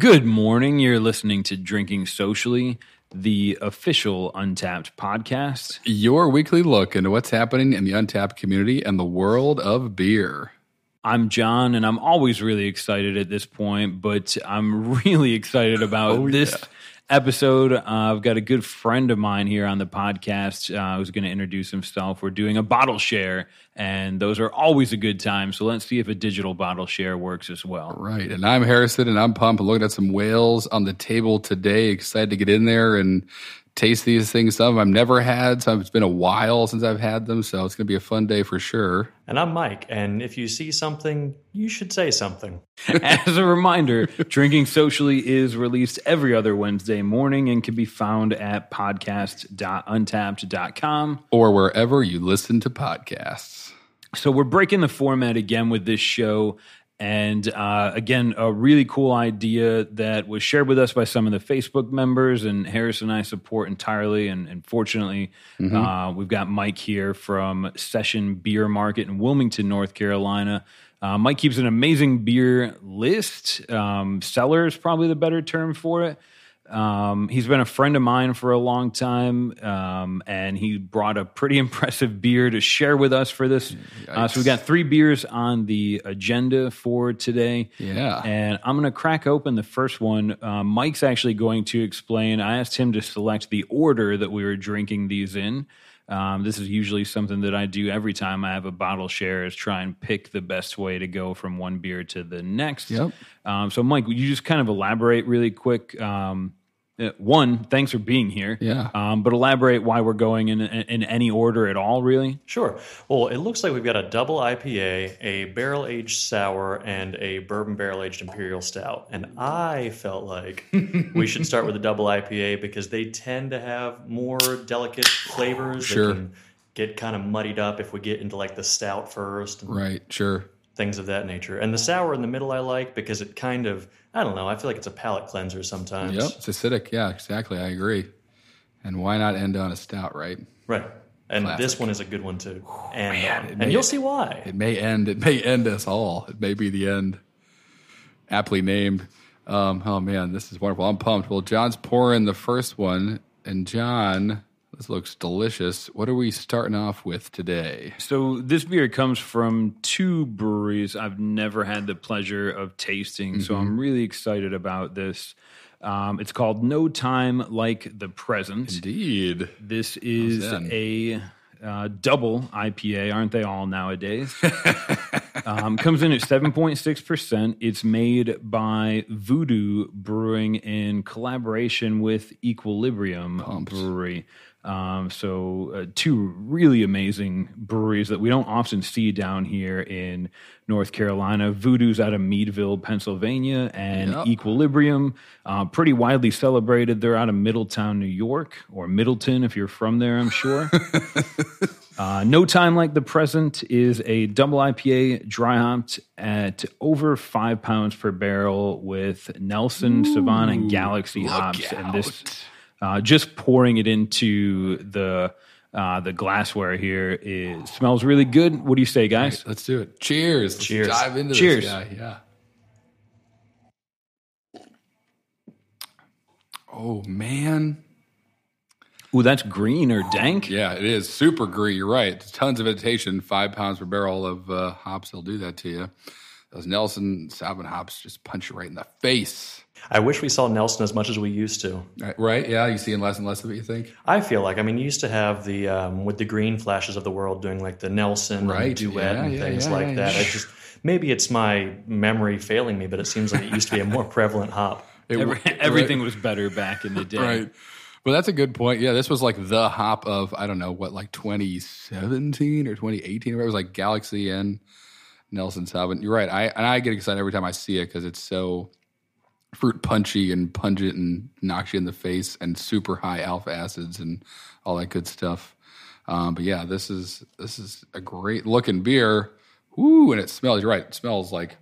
Good morning. You're listening to Drinking Socially, the official Untappd podcast. Your weekly look into what's happening in the untappd community and the world of beer. I'm John, and I'm always really excited at this point, but I'm really excited about Oh, this yeah. Episode. Uh, I've got a good friend of mine here on the podcast uh, who's going to introduce himself. We're doing a bottle share, and those are always a good time. So let's see if a digital bottle share works as well. Right. And I'm Harrison and I'm pumped. I'm looking at some whales on the table today. Excited to get in there and taste these things. Some of I've never had. Some it's been a while since I've had them. So it's going to be a fun day for sure. And I'm Mike, and if you see something, you should say something. As a reminder, Drinking Socially is released every other Wednesday morning and can be found at podcast.untappd.com. Or wherever you listen to podcasts. So we're breaking the format again with this show. And uh, again, a really cool idea that was shared with us by some of the Facebook members, and Harris and I support entirely. And, and fortunately, uh, we've got Mike here from Session Beer Market in Wilmington, North Carolina. Uh, Mike keeps an amazing beer list. Um, cellar is probably the better term for it. Um, he's been a friend of mine for a long time, um, and he brought a pretty impressive beer to share with us for this. Uh, so we got three beers on the agenda for today. Yeah. And I'm going to crack open the first one. Uh, Mike's actually going to explain. I asked him to select the order that we were drinking these in. Um, this is usually something that I do every time I have a bottle share is try and pick the best way to go from one beer to the next. Yep. Um, so, Mike, would you just kind of elaborate really quick? Uh, one, thanks for being here. Yeah. Um, but elaborate why we're going in, in in any order at all, really. Sure. Well, it looks like we've got a double IPA, a barrel aged sour, and a bourbon barrel aged imperial stout. And I felt like we should start with a double IPA because they tend to have more delicate flavors. Sure. They can get kind of muddied up if we get into like the stout first and Right. Sure. things of that nature. And the sour in the middle I like because it kind of, I don't know, I feel like it's a palate cleanser sometimes. Yep. It's acidic. Yeah, exactly. I agree. And why not end on a stout, right? Right. And Classic. this one is a good one too. And, man, on. and may- you'll see why. It may end. It may end us all. It may be the end. Aptly named. Um, oh man, this is wonderful. I'm pumped. Well, John's pouring the first one, and John, this looks delicious. What are we starting off with today? So this beer comes from two breweries I've never had the pleasure of tasting. So I'm really excited about this. Um, it's called No Time Like the Present. Indeed. This is a uh, double IPA, aren't they all nowadays? um, comes in at 7.6%. It's made by Voodoo Brewing in collaboration with Equilibrium Brewery. Um, so, uh, two really amazing breweries that we don't often see down here in North Carolina. Voodoo's out of Meadville, Pennsylvania, and Yep. Equilibrium, uh, pretty widely celebrated. They're out of Middletown, New York, or Middleton if you're from there, I'm sure. Uh, no Time Like the Present is a double IPA dry hopped at over five pounds per barrel with Nelson, Sauvin, and Galaxy hops. And this, out. Uh, just pouring it into the uh, the glassware here is smells really good. What do you say, guys? Let's do it. Cheers. Let's Cheers. dive into Cheers. this guy. Yeah. Oh man. Ooh, that's green or dank. Yeah, it is super green. You're right. Tons of vegetation. Five pounds per barrel of uh, hops. They'll do that to you. Those Nelson Sauvin hops just punch you right in the face. I wish we saw Nelson as much as we used to. Right? right? Yeah. You seeing less and less of it. You think? I feel like, I mean, you used to have the, um, with the green flashes of the world doing like the Nelson Right. duet Yeah, and yeah, things yeah, like yeah, that. I just, maybe it's my memory failing me, but it seems like it used to be a more prevalent hop. It- Every, right. everything was better back in the day. Right. Well, that's a good point. Yeah, this was like the hop of I don't know what, like 2017 or 2018. Or it was like Galaxy and Nelson Sauvin. You're right. I and I get excited every time I see it because it's so fruit punchy and pungent and knocks you in the face and super high alpha acids and all that good stuff. Um, but yeah, this is this is a great looking beer. Woo, and it smells. You're right. It smells like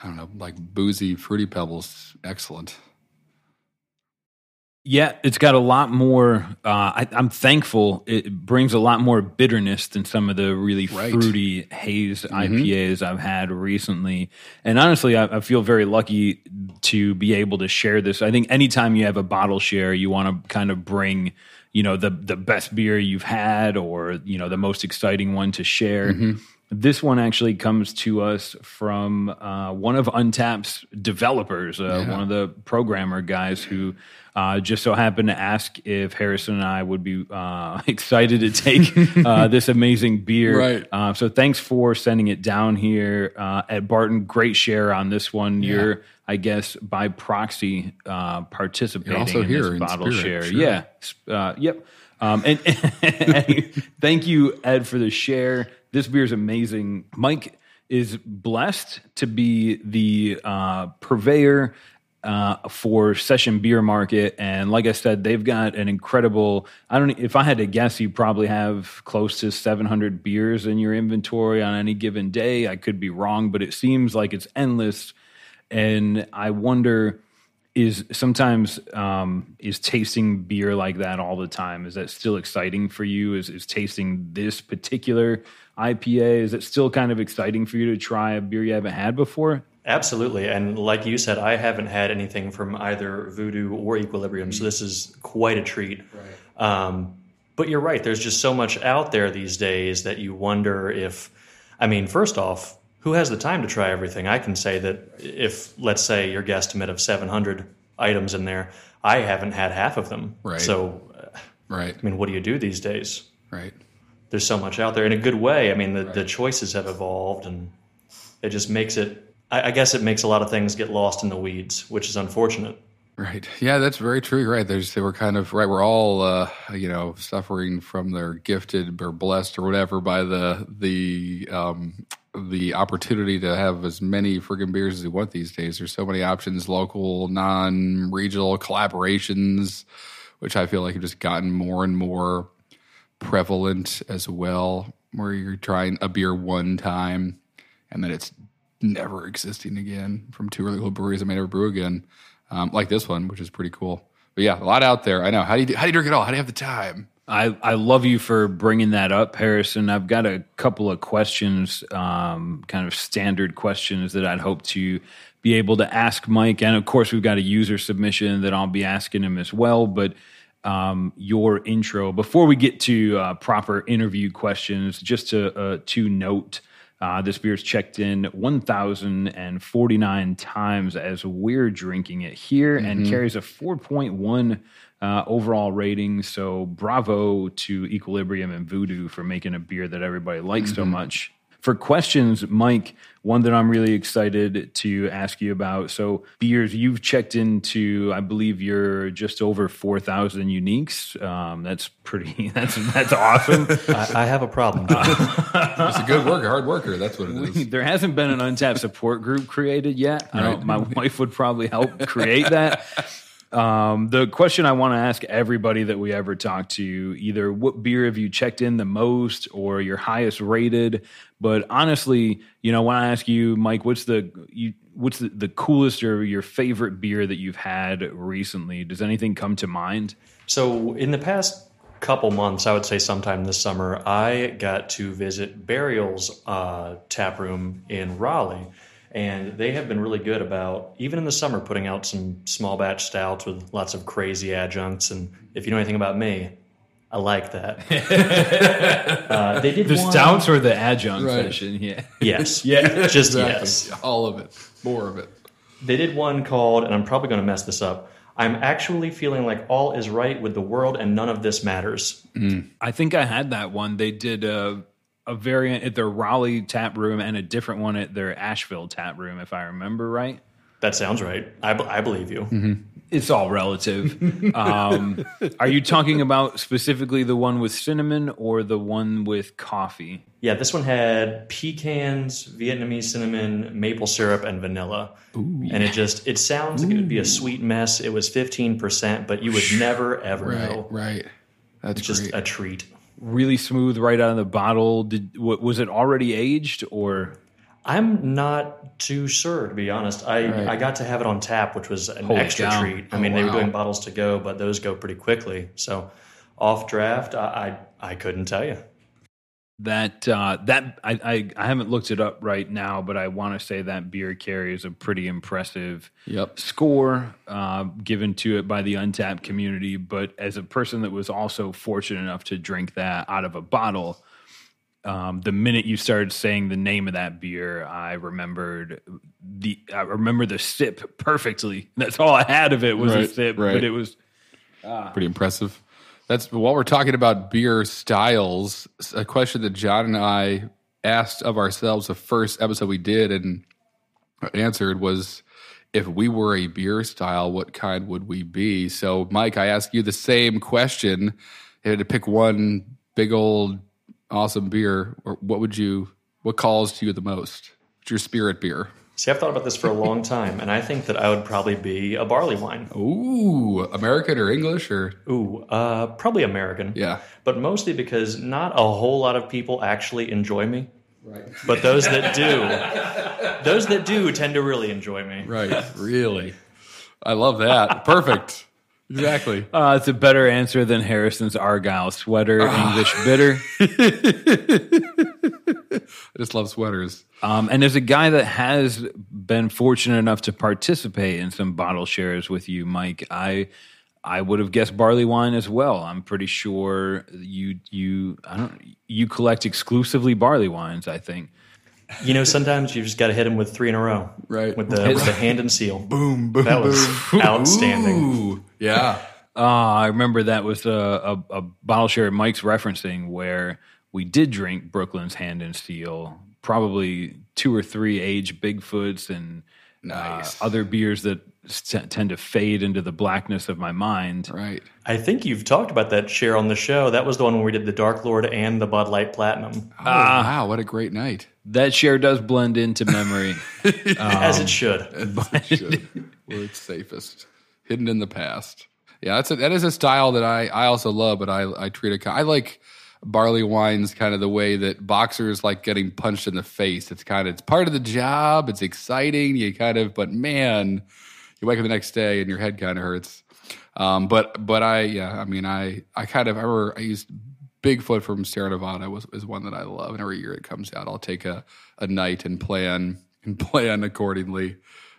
I don't know, like boozy fruity pebbles. Excellent. Yeah, it's got a lot more. Uh, I, I'm thankful. It brings a lot more bitterness than some of the really Right. fruity haze IPAs I've had recently. And honestly, I, I feel very lucky to be able to share this. I think anytime you have a bottle share, you want to kind of bring, you know, the the best beer you've had or you know the most exciting one to share. This one actually comes to us from uh, one of Untappd's developers, uh, one of the programmer guys who uh, just so happened to ask if Harrison and I would be uh, excited to take uh, this amazing beer. Right. Uh, so thanks for sending it down here uh, at Barton. Great share on this one. You're, I guess, by proxy uh, participating in this bottle spirit, share. sure. Yeah. Uh, yep. Um, and, and thank you, Ed, for the share. This beer is amazing. Mike is blessed to be the uh, purveyor uh, for Session Beer Market, and like I said, they've got an incredible. I don't. If I had to guess, you probably have close to 700 beers in your inventory on any given day. I could be wrong, but it seems like it's endless. And I wonder is sometimes um, is tasting beer like that all the time. Is that still exciting for you? Is, is tasting this particular ipa is it still kind of exciting for you to try a beer you haven't had before? Absolutely. And like you said, I haven't had anything from either Voodoo or Equilibrium, so this is quite a treat. Um, but you're right, there's just so much out there these days that you wonder if, I mean, first off, who has the time to try everything? I can say that if, let's say, your guesstimate of 700 items in there, I haven't had half of them. Right. So, Right. I mean, what do you do these days? Right. there's so much out there in a good way. I mean, the, the choices have evolved, and it just makes it. I, I guess it makes a lot of things get lost in the weeds, which is unfortunate. Right. Yeah, that's very true. Right. There's they were kind of right. We're all uh, you know suffering from their gifted or blessed or whatever by the the um, the opportunity to have as many friggin' beers as you want these days. There's so many options, local, non-regional collaborations, which I feel like have just gotten more and more prevalent as well. Where you're trying a beer one time and then it's never existing again from two really cool breweries that may never brew again, um, like this one, which is pretty cool. But yeah, a lot out there. I know. How do you do, how do you drink it all? How do you have the time? I, I love you for bringing that up, Harrison. I've got a couple of questions, um, kind of standard questions that I'd hope to be able to ask Mike. And of course, we've got a user submission that I'll be asking him as well. But um, your intro, before we get to uh, proper interview questions, just to, uh, to note, uh, this beer's checked in 1,049 times as we're drinking it here and carries a 4.1 uh, overall rating. So, bravo to Equilibrium and Voodoo for making a beer that everybody likes so much. For questions, Mike, one that I'm really excited to ask you about. So, beers, you've checked into, I believe you're just over 4,000 uniques. Um, that's pretty, that's, that's awesome. I, I have a problem. It's a good worker, hard worker. That's what it is. there hasn't been an untappd support group created yet. I don't, my wife would probably help create that. Um, the question I want to ask everybody that we ever talk to, either what beer have you checked in the most or your highest rated? But honestly, you know, when I ask you, Mike, what's the you, what's the, the coolest or your favorite beer that you've had recently? Does anything come to mind? So, in the past couple months, I would say sometime this summer, I got to visit Burial's uh, tap room in Raleigh. And they have been really good about, even in the summer, putting out some small batch stouts with lots of crazy adjuncts. And if you know anything about me, I like that. uh, they did The one- stouts or the adjunct Right. session? Yeah. Yes. Yeah. Just Exactly. yes. All of it. More of it. They did one called, and I'm probably going to mess this up. I'm actually feeling like all is right with the world and none of this matters. I think I had that one. They did a, a variant at their Raleigh tap room and a different one at their Asheville tap room, if I remember right. That sounds right. I, b- I believe you. Mm-hmm. It's all relative. um, are you talking about specifically the one with cinnamon or the one with coffee? Yeah, this one had pecans, Vietnamese cinnamon, maple syrup, and vanilla. and it just it sounds like it would be a sweet mess. It was 15%, but you would never ever Right. know. Right. That's It's just great. a treat. Really smooth right out of the bottle. Did what was it already aged or? I'm not too sure, to be honest. I, I got to have it on tap, which was an Holy extra cow. treat. I oh, mean, they were Oh, doing bottles to go, but those go pretty quickly. So off draft, I, I, I couldn't tell you. That uh, that I, I I haven't looked it up right now, but I want to say that beer carries a pretty impressive Yep. score uh, given to it by the untappd community. But as a person that was also fortunate enough to drink that out of a bottle, um, the minute you started saying the name of that beer, I remembered the I remember the sip perfectly. That's all I had of it was a sip, right. but it was Pretty impressive. That's while we're talking about beer styles, a question that John and I asked of ourselves the first episode we did and answered was if we were a beer style, what kind would we be? So, Mike, I ask you the same question. You had to pick one big old awesome beer, or what would you what calls to you the most? What's your spirit beer? See, I've thought about this for a long time, and I think that I would probably be a barley wine. Ooh, American or English or Ooh, uh, probably American. yeah. But mostly because not a whole lot of people actually enjoy me. Right. But those that do, those that do tend to really enjoy me. Right. Really. I love that. Perfect. Exactly. uh, it's a better answer than Harrison's Argyle sweater English bitter. I just love sweaters. Um, and there's a guy that has been fortunate enough to participate in some bottle shares with you, Mike, I I would have guessed barley wine as well. I'm pretty sure you you I don't you collect exclusively barley wines. I think. You know, sometimes you just got to hit them with three in a row. Right. With the, with the hand and seal. Boom, boom, That was outstanding. Ooh, yeah. Uh, I remember that was a, a, a bottle share Mike's referencing where we did drink Brooklyn's Hand and Seal, probably two or three aged Bigfoots and Nice. uh, other beers that s- tend to fade into the blackness of my mind. Right. I think you've talked about that share on the show. That was the one where we did the Dark Lord and the Bud Light Platinum, Oh, ah. wow. What a great night. That share does blend into memory. Um, as it should. Should. Where it's safest. Hidden in the past. Yeah, that's a, that is a style that I, I also love, but I, I treat it. I like barley wines kind of the way that boxers like getting punched in the face. It's kind of it's part of the job. It's exciting. You kind of, but man, you wake up the next day and your head kind of hurts. Um, but but I yeah, I mean I I kind of I remember I used Bigfoot from Sierra Nevada was is one that I love, and every year it comes out, I'll take a a night and plan and plan accordingly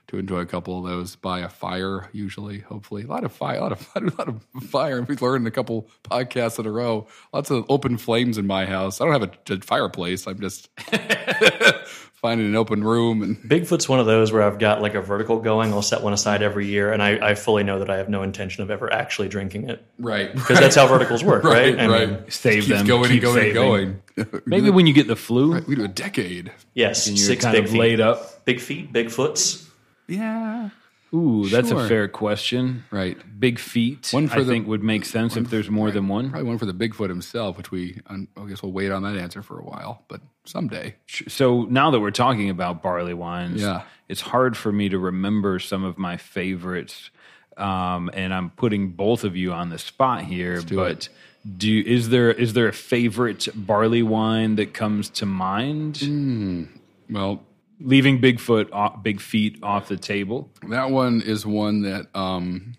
to enjoy a couple of those by a fire. Usually, hopefully, a lot of fire, a lot of a lot of fire. And We've learned a couple podcasts in a row. Lots of open flames in my house. I don't have a, a fireplace. I'm just finding an open room and Bigfoot's one of those where I've got like a vertical going. I'll set one aside every year, and I, I fully know that I have no intention of ever actually drinking it right because that's how verticals work, right? right I right. mean, Save them, going keep and going saving. and going. Maybe when you get the flu we do a decade. yes, and you're six kind big of feet, laid up. big feet, big foots. Yeah. Ooh, that's Sure. a fair question. Right. Big feet, One for I the- think, would make sense if there's more than one. Probably one for the Bigfoot himself, which we, I guess we'll wait on that answer for a while, but someday. So now that we're talking about barley wines, Yeah. it's hard for me to remember some of my favorites. Um, and I'm putting both of you on the spot here, do but do is there is there a favorite barley wine that comes to mind? Mm. Well, Leaving Bigfoot, off, Big Feet off the table. that one is one that um,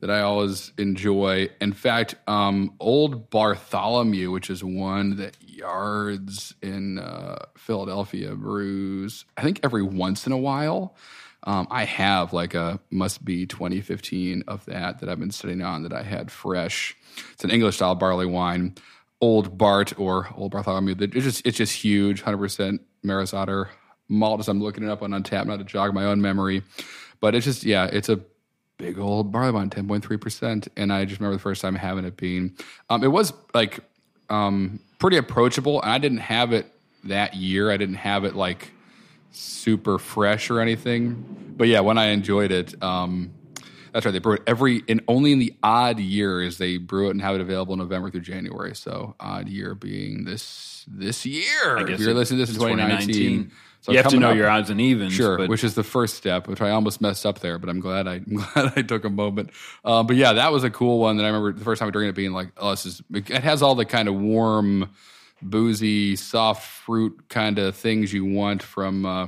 that I always enjoy. In fact, um, Old Bartholomew, which is one that Yards in uh, Philadelphia brews, I think every once in a while. Um, I have like a must be 2015 of that that I've been sitting on that I had fresh. It's an English style barley wine. Old Bart or Old Bartholomew. It's just it's just huge, 100% Maris Otter malt. As I'm looking it up on Untappd, not to jog my own memory, but it's just yeah, it's a big old barley wine, 10.3 percent. And I just remember the first time having it being, um, it was like um, pretty approachable, and I didn't have it that year. I didn't have it like super fresh or anything. But yeah, when I enjoyed it, um, that's right. They brew it every and only in the odd years they brew it and have it available November through January. So odd year being this this year. guess If you're listening to this in 2019, so you have to know up- your odds and evens. Sure, but which is the first step, which I almost messed up there, but I'm glad I, I'm glad I took a moment. Uh, but yeah, that was a cool one that I remember the first time I drank it being like, oh, this is, it has all the kind of warm boozy, soft fruit kind of things you want from uh,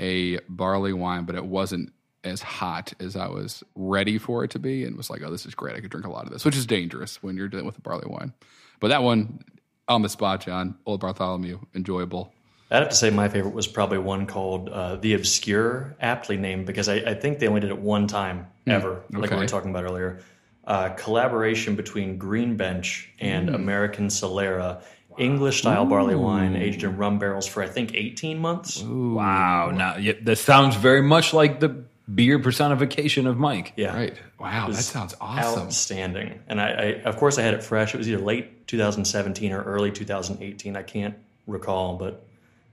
a barley wine, but it wasn't as hot as I was ready for it to be, and was like, "Oh, this is great! I could drink a lot of this," which is dangerous when you're dealing with a barley wine. But that one on the spot, John, Old Bartholomew, enjoyable. I'd have to say my favorite was probably one called uh, The Obscure, aptly named because I, I, think they only did it one time ever, like okay. we were talking about earlier. Uh, collaboration between Green Bench and American Solera, English style barley wine aged in rum barrels for I think 18 months. Wow. Now yeah, that sounds very much like the beer personification of Mike. Yeah. Right? Wow, that sounds awesome. Outstanding. And I, I, of course, I had it fresh. It was either late 2017 or early 2018. I can't recall, but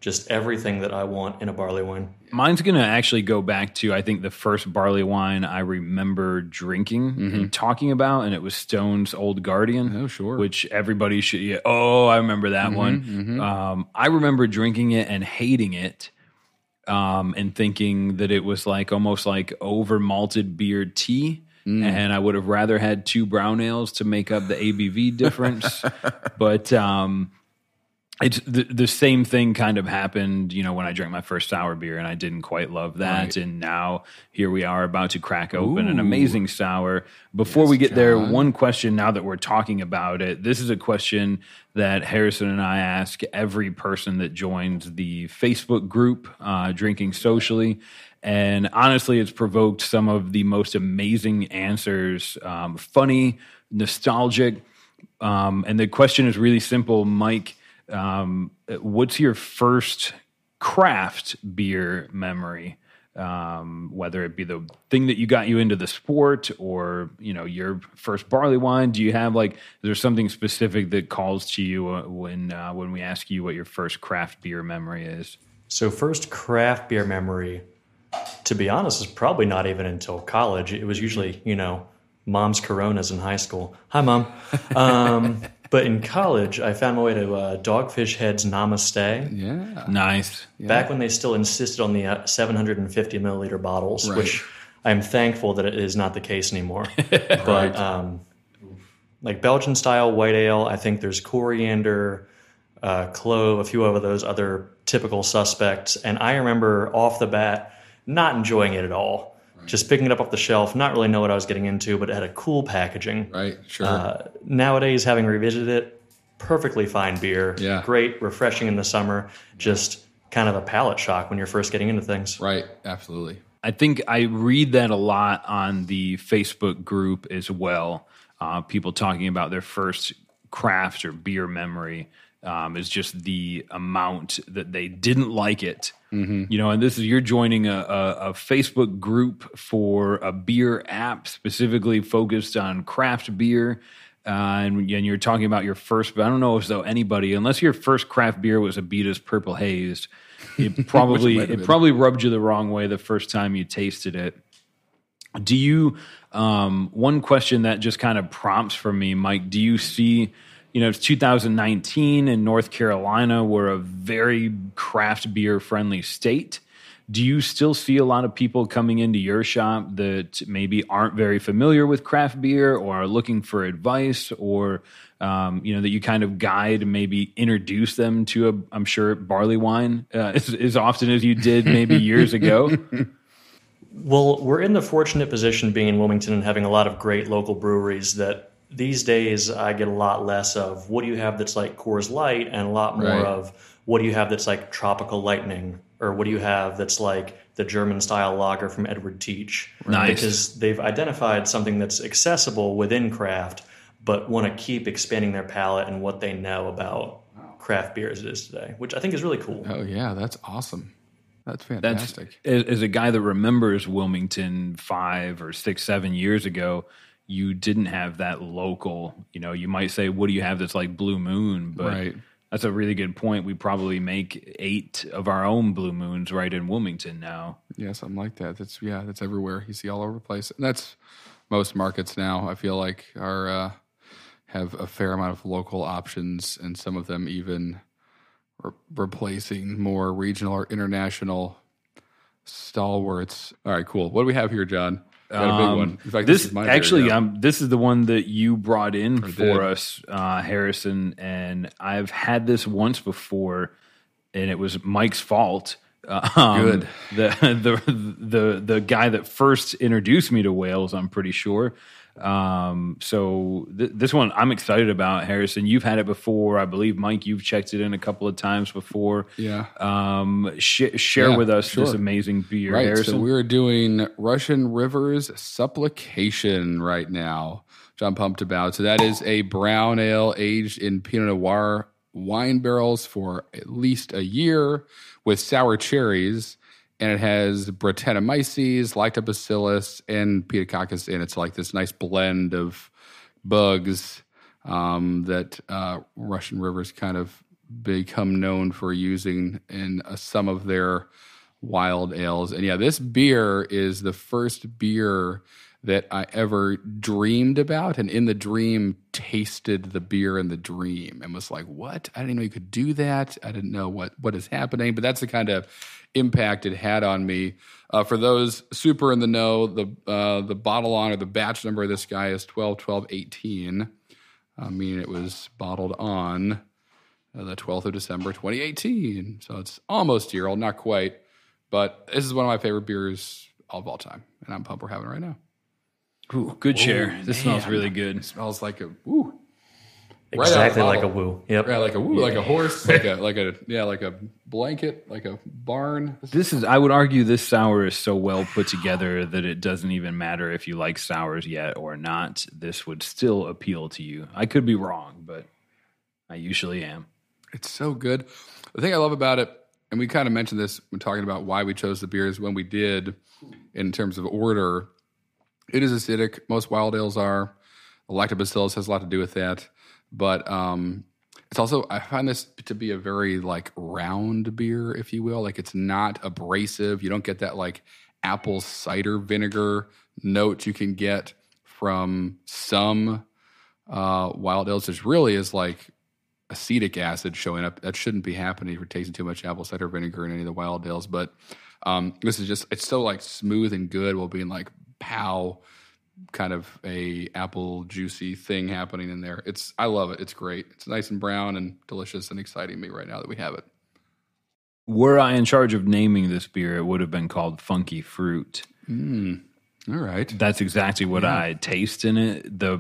just everything that I want in a barley wine. Mine's going to actually go back to, I think, the first barley wine I remember drinking and talking about, and it was Stone's Old Guardian. Oh, sure. Which everybody should, yeah, oh, I remember that one. Um, I remember drinking it and hating it. Um, and thinking that it was like almost like over malted beer tea. And I would have rather had two brown ales to make up the ABV difference. but um, it's the, the same thing kind of happened, you know, when I drank my first sour beer and I didn't quite love that. Right. And now here we are about to crack open an amazing sour. Before Yes, we get there, one question now that we're talking about it. This is a question that Harrison and I ask every person that joins the Facebook group, uh, Drinking Socially. And honestly, it's provoked some of the most amazing answers, um, funny, nostalgic. Um, and the question is really simple, Mike. Um, what's your first craft beer memory? Um, whether it be the thing that you got you into the sport or you know your first barley wine. Do you have like is there something specific that calls to you uh, when uh, when we ask you what your first craft beer memory is? So, first craft beer memory, to be honest, is probably not even until college. It was usually, you know, mom's Coronas in high school. Hi, mom. Um, but in college, I found my way to uh, Dogfish Head's Namaste. Yeah. Nice. Back when they still insisted on the uh, 750 milliliter bottles, Right. which I'm thankful that it is not the case anymore. But um, like Belgian style white ale, I think there's coriander, uh, clove, a few of those other typical suspects. And I remember off the bat not enjoying it at all. Just picking it up off the shelf, not really know what I was getting into, but it had a cool packaging. Right. Sure. Uh, nowadays, having revisited it, perfectly fine beer. Yeah. Great, refreshing in the summer. Just kind of a palate shock when you're first getting into things. right. Absolutely. I think I read that a lot on the Facebook group as well. Uh, people talking about their first craft or beer memory um, is just the amount that they didn't like it. You know, and this is you're joining a, a, a Facebook group for a beer app specifically focused on craft beer. Uh, and, and you're talking about your first, but I don't know if though anybody, unless your first craft beer was Abita's Purple Haze, it probably might it probably rubbed you the wrong way the first time you tasted it. Do you? Um, one question that just kind of prompts for me, Mike. Do you see? You know, it's 2019 in North Carolina. We're a very craft beer friendly state. Do you still see a lot of people coming into your shop that maybe aren't very familiar with craft beer or are looking for advice or, um, you know, that you kind of guide and maybe introduce them to a, I'm sure, barley wine uh, as, as often as you did maybe years ago? Well, we're in the fortunate position being in Wilmington and having a lot of great local breweries that these days I get a lot less of what do you have that's like Coors Light and a lot more Right. of what do you have that's like Tropical Lightning or what do you have that's like the German style lager from Edward Teach. Nice. Because they've identified something that's accessible within craft, but want to keep expanding their palate and what they know about craft beer as it is today, which I think is really cool. Oh yeah, that's awesome. That's That's fantastic. as, as a guy that remembers Wilmington five or six, seven years ago. You didn't have that local. You know, you might say, "What do you have that's like Blue Moon?" But Right. that's a really good point. We probably make eight of our own Blue Moons right in Wilmington now. yeah, something like that. That's yeah, that's everywhere. You see all over the place. And that's most markets now. I feel like are uh, have a fair amount of local options, and some of them even re- replacing more regional or international stalwarts. All right, cool. What do we have here, John? Got a big Um, one. In fact, this, this, actually, um, this is the one that you brought in I for did. us, uh, Harrison, and I've had this once before, and it was Mike's fault. Uh, Um, Good. The the the the guy that first introduced me to whales, I'm pretty sure. Um, so th- this one I'm excited about, Harrison. You've had it before, I believe. Mike, you've checked it in a couple of times before. Yeah. Um, sh- share Yeah, with us this amazing beer, Right. Harrison. So we're doing Russian Rivers Supplication right now, John pumped about. So that is a brown ale aged in Pinot Noir wine barrels for at least a year with sour cherries. And it has Brettanomyces, Lactobacillus, and Pediococcus in it. It's like this nice blend of bugs um, that uh, Russian Rivers kind of become known for using in uh, some of their wild ales. And yeah, this beer is the first beer that I ever dreamed about, and in the dream tasted the beer in the dream, and was like, "What? I didn't know you could do that. I didn't know what what is happening." But that's the kind of impact it had on me. Uh, for those super in the know, the uh, the bottle on or the batch number of this guy is twelve twelve eighteen. I mean, it was bottled on uh, the 12th of December, 2018. So it's almost year old, not quite. But this is one of my favorite beers of all time. And I'm pumped we're having it right now. Ooh, good share. This smells really good. It smells like a woo. Right Exactly the like a woo. Yep. Yeah, like a woo, like a horse, like a like a yeah, like a blanket, like a barn. This is, I would argue, this sour is so well put together that it doesn't even matter if you like sours yet or not. This would still appeal to you. I could be wrong, but I usually am. It's so good. The thing I love about it, and we kind of mentioned this when talking about why we chose the beers when we did, in terms of order. It is acidic. Most wild ales are. Lactobacillus has a lot to do with that, but um, it's also I find this to be a very like round beer, if you will. Like it's not abrasive. You don't get that like apple cider vinegar note you can get from some uh, wild ales. There's really is like acetic acid showing up. That shouldn't be happening if you're tasting too much apple cider vinegar in any of the wild ales. But um, this is just it's so like smooth and good while being like pow kind of a apple juicy thing happening in there. It's I love it. It's great. It's nice and brown and delicious and exciting me right now that we have it. Were I in charge of naming this beer, it would have been called Funky Fruit. All right. That's exactly what I taste in it. The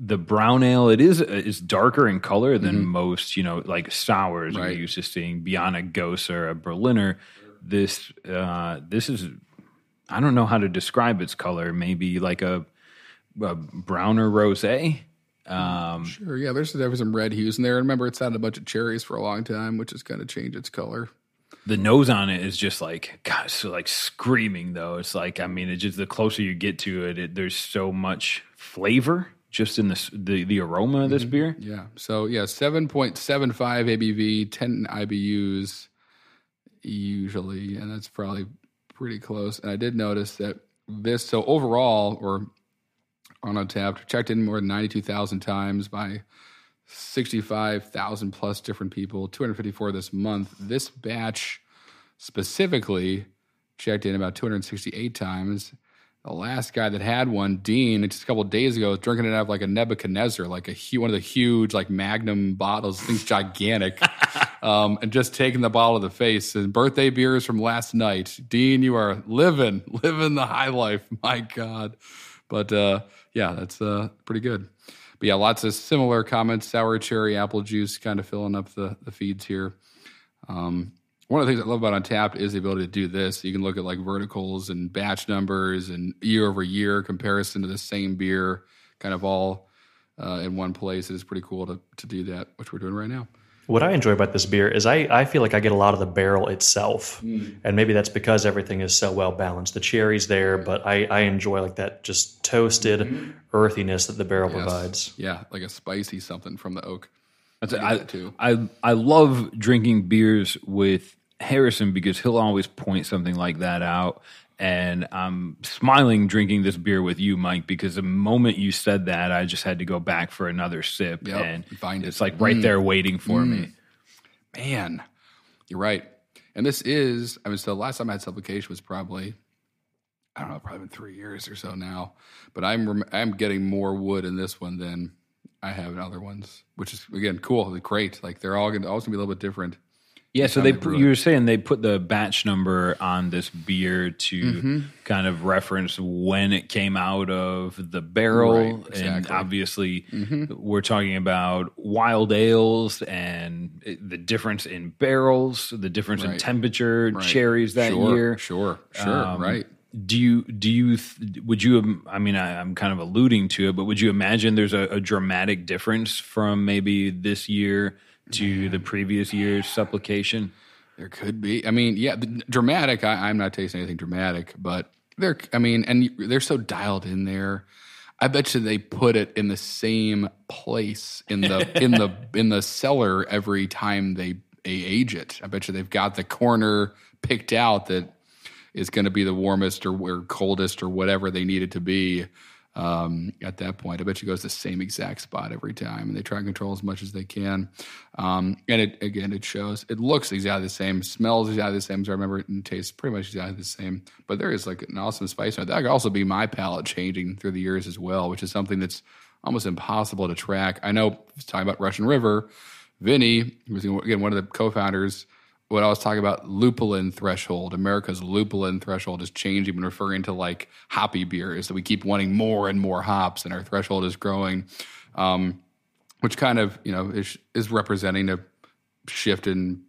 the brown ale it is is darker in color than most you know like sours Right. we're used to seeing beyond a or a Berliner. This uh, this is I don't know how to describe its color. Maybe like a, a browner rosé. Um, Sure. Yeah, there's there's some red hues in there. I Remember, it's had a bunch of cherries for a long time, which has kind of changed its color. the nose on it is just like God, so like screaming though. It's like I mean, it just the closer you get to it, it there's so much flavor just in this the the aroma of this beer. Yeah. So yeah, seven point seven five ABV, ten IBUs usually, and that's probably pretty close. And I did notice that this so overall or on Untappd checked in more than ninety two thousand times by sixty five thousand plus different people. Two hundred fifty four this month. This batch specifically checked in about two hundred sixty eight times. The last guy that had one, Dean, just a couple days ago, was drinking it out of like a Nebuchadnezzar, like a one of the huge like Magnum bottles. Thing's gigantic, um, and just taking the bottle to the face. And birthday beers from last night, Dean, you are living, living the high life. My God, but uh, yeah, that's uh, pretty good. But yeah, lots of similar comments. Sour cherry, apple juice, kind of filling up the the feeds here. Um, one of the things I love about Untappd is the ability to do this. You can look at like verticals and batch numbers and year over year comparison to the same beer, kind of all uh, in one place. It is pretty cool to, to do that, which we're doing right now. What I enjoy about this beer is I, I feel like I get a lot of the barrel itself. Hmm. And maybe that's because everything is so well balanced. The cherry's there, but I, I enjoy like that just toasted hmm. earthiness that the barrel provides. Yeah, like a spicy something from the oak. That's I do I, too. I I love drinking beers with Harrison because he'll always point something like that out. And I'm smiling drinking this beer with you, Mike, because the moment you said that, I just had to go back for another sip, Yep, and find it. it's like right mm. there waiting for me. Mm. Man, you're right. And this is, I mean, so the last time I had supplication was probably, I don't know, probably been three years or so now. But I'm I'm getting more wood in this one than I have in other ones, which is again cool, great. Like they're all gonna always gonna be a little bit different. Yeah, so they put, you were saying they put the batch number on this beer to kind of reference when it came out of the barrel, Right, and exactly. obviously we're talking about wild ales and the difference in barrels, the difference in temperature, Right. cher that sure, year. Sure, sure, Um, right. Do you do you th- would you? I mean, I, I'm kind of alluding to it, but would you imagine there's a, a dramatic difference from maybe this year to the previous year's supplication? There could be. I mean, yeah, the, dramatic. I, I'm not tasting anything dramatic, but they're. I mean, and they're so dialed in there. I bet you they put it in the same place in the in the in the cellar every time they, they age it. I bet you they've got the corner picked out that is going to be the warmest or, or coldest or whatever they need it to be um, at that point. I bet you goes the same exact spot every time, and they try and control as much as they can. Um, and it again, it shows. It looks exactly the same, smells exactly the same as I remember it, and tastes pretty much exactly the same. But there is like an awesome spice. note. That could also be my palate changing through the years as well, which is something that's almost impossible to track. I know talking about Russian River, Vinny, who's again one of the co-founders when I was talking about lupulin threshold, America's lupulin threshold is changing and referring to like hoppy beers that we keep wanting more and more hops, and our threshold is growing, um, which kind of you know is, is representing a shift in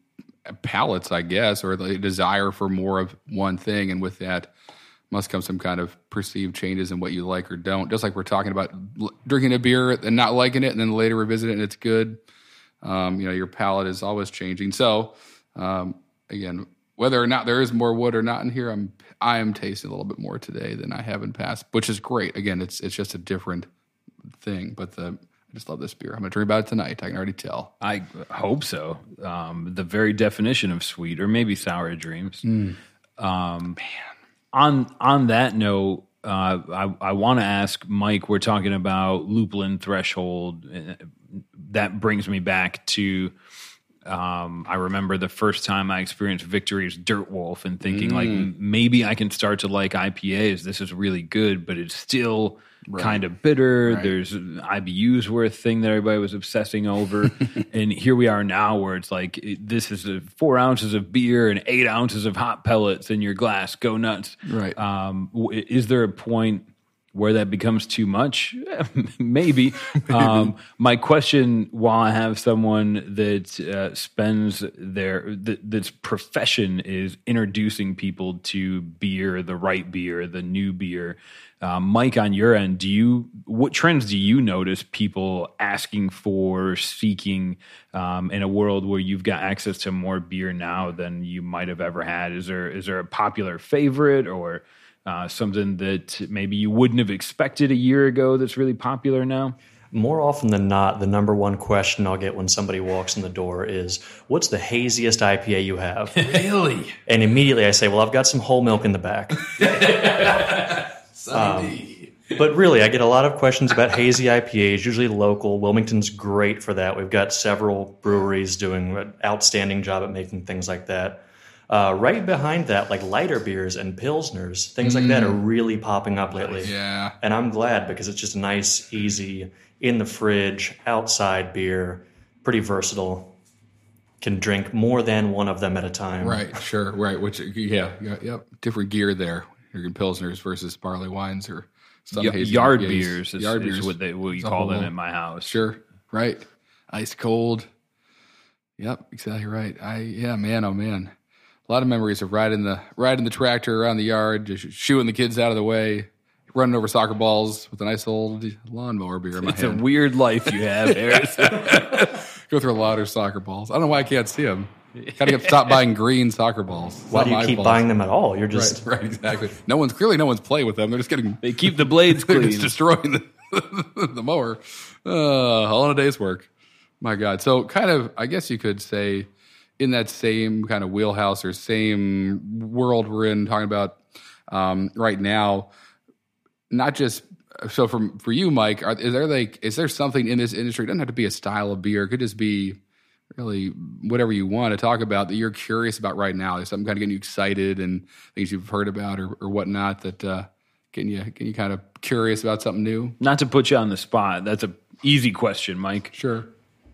palates, I guess, or the desire for more of one thing, and with that must come some kind of perceived changes in what you like or don't. Just like we're talking about drinking a beer and not liking it, and then later revisit it and it's good. Um, you know, your palate is always changing. So, um, again, whether or not there is more wood or not in here, I'm I am tasting a little bit more today than I have in past, which is great. Again, it's it's just a different thing. But the I just love this beer. I'm gonna drink about it tonight. I can already tell. I hope so. Um, the very definition of sweet, or maybe sour dreams. Um, on on that note, uh, I, I want to ask Mike. We're talking about lupulin threshold. Uh, That brings me back to. Um, I remember the first time I experienced Victory's Dirt Wolf and thinking like maybe I can start to like IPAs. This is really good, but it's still kind of bitter. Right. There's IBUs were a thing that everybody was obsessing over, and here we are now where it's like it, this is a four ounces of beer and eight ounces of hot pellets in your glass. Go nuts! Right. Um, is there a point where that becomes too much? Maybe. Um, my question, while I have someone that uh, spends their that, that's profession is introducing people to beer, the right beer, the new beer. Uh, Mike, on your end, do you what trends do you notice people asking for, seeking um, in a world where you've got access to more beer now than you might have ever had? Is there is there a popular favorite or uh, something that maybe you wouldn't have expected a year ago that's really popular now? More often than not, the number one question I'll get when somebody walks in the door is, What's the haziest IPA you have? Really? and immediately I say, Well, I've got some whole milk in the back. Sunny But really, I get a lot of questions about hazy IPAs, usually local. Wilmington's great for that. We've got several breweries doing an outstanding job at making things like that. Uh, right behind that, like lighter beers and pilsners, things like that are really popping up lately. Yeah. And I'm glad because it's just a nice, easy, in the fridge, outside beer, pretty versatile. Can drink more than one of them at a time. Right, sure, right. Which, yeah, yeah, yep. Different gear there. You're Your pilsners versus barley wines or some Y- yard IPAs. beers is, yard is beers. what they what you call them whole- at my house. Sure, right. Ice cold. Yep, exactly right. I yeah, man, oh man. A lot of memories of riding the riding the tractor around the yard, just shooing the kids out of the way, running over soccer balls with a nice old lawnmower beer in my It's a weird life you have, Harris. Go through a lot of soccer balls. I don't know why I can't see them. Gotta get stop buying green soccer balls. It's Why not do you keep fault. buying them at all? You're just Right, right, exactly. No one's clearly no one's playing with them. They're just getting they keep the blades they're clean. just destroying the the mower. Uh, all in a day's work. My God. So kind of, I guess you could say, in that same kind of wheelhouse or same world we're in, talking about um, right now. Not just so for for you, Mike. Are, is there like is there something in this industry? It doesn't have to be a style of beer. It could just be really whatever you want to talk about that you're curious about right now. There's something kind of getting you excited and things you've heard about or, or whatnot that uh, getting you getting you kind of curious about something new. Not to put you on the spot, that's a easy question, Mike. Sure.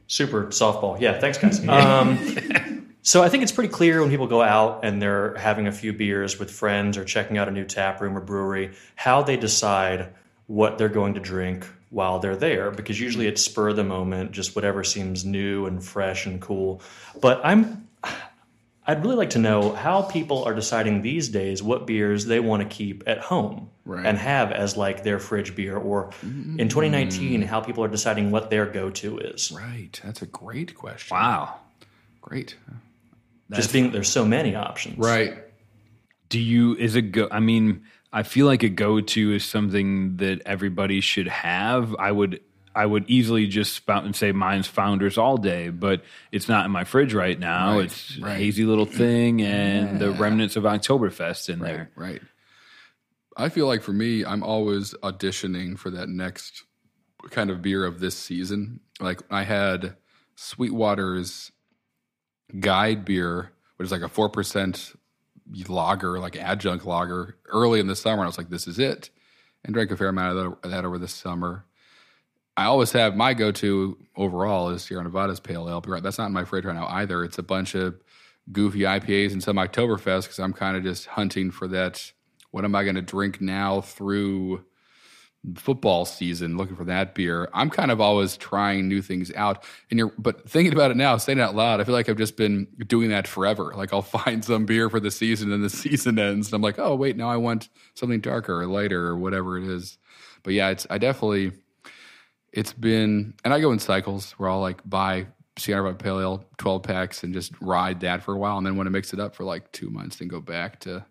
Super softball. Yeah, thanks, guys. Um, so I think it's pretty clear when people go out and they're having a few beers with friends or checking out a new tap room or brewery, how they decide what they're going to drink while they're there because usually it's spur of the moment, just whatever seems new and fresh and cool. But I'm I'd really like to know how people are deciding these days what beers they want to keep at home Right. and have as like their fridge beer or in 2019 mm. how people are deciding what their go-to is. Right. That's a great question. Wow. Great. Just being there's so many options. Right. Do you is it go I mean, I feel like a go-to is something that everybody should have. I would I would easily just spout and say mine's founders all day, but it's not in my fridge right now. Right, it's a right. hazy little thing and the remnants of Oktoberfest in Right. there. Right. I feel like for me, I'm always auditioning for that next kind of beer of this season. Like I had Sweetwater's guide beer, which is like a four percent lager, like adjunct lager, early in the summer. And I was like, this is it. And drank a fair amount of that, over the summer. I always have my go-to overall is Sierra Nevada's Pale Ale. That's not in my fridge right now either. It's a bunch of goofy IPAs and some Oktoberfest because I'm kind of just hunting for that. What am I going to drink now through football season? Looking for that beer. I'm kind of always trying new things out. And you're, but thinking about it now, saying it out loud, I feel like I've just been doing that forever. Like I'll find some beer for the season, and the season ends, and I'm like, oh wait, now I want something darker or lighter or whatever it is. But yeah, it's I definitely it's been, and I go in cycles where I'll like buy Sierra Pale Ale 12 packs and just ride that for a while. And then want to mix it up for like two months and go back to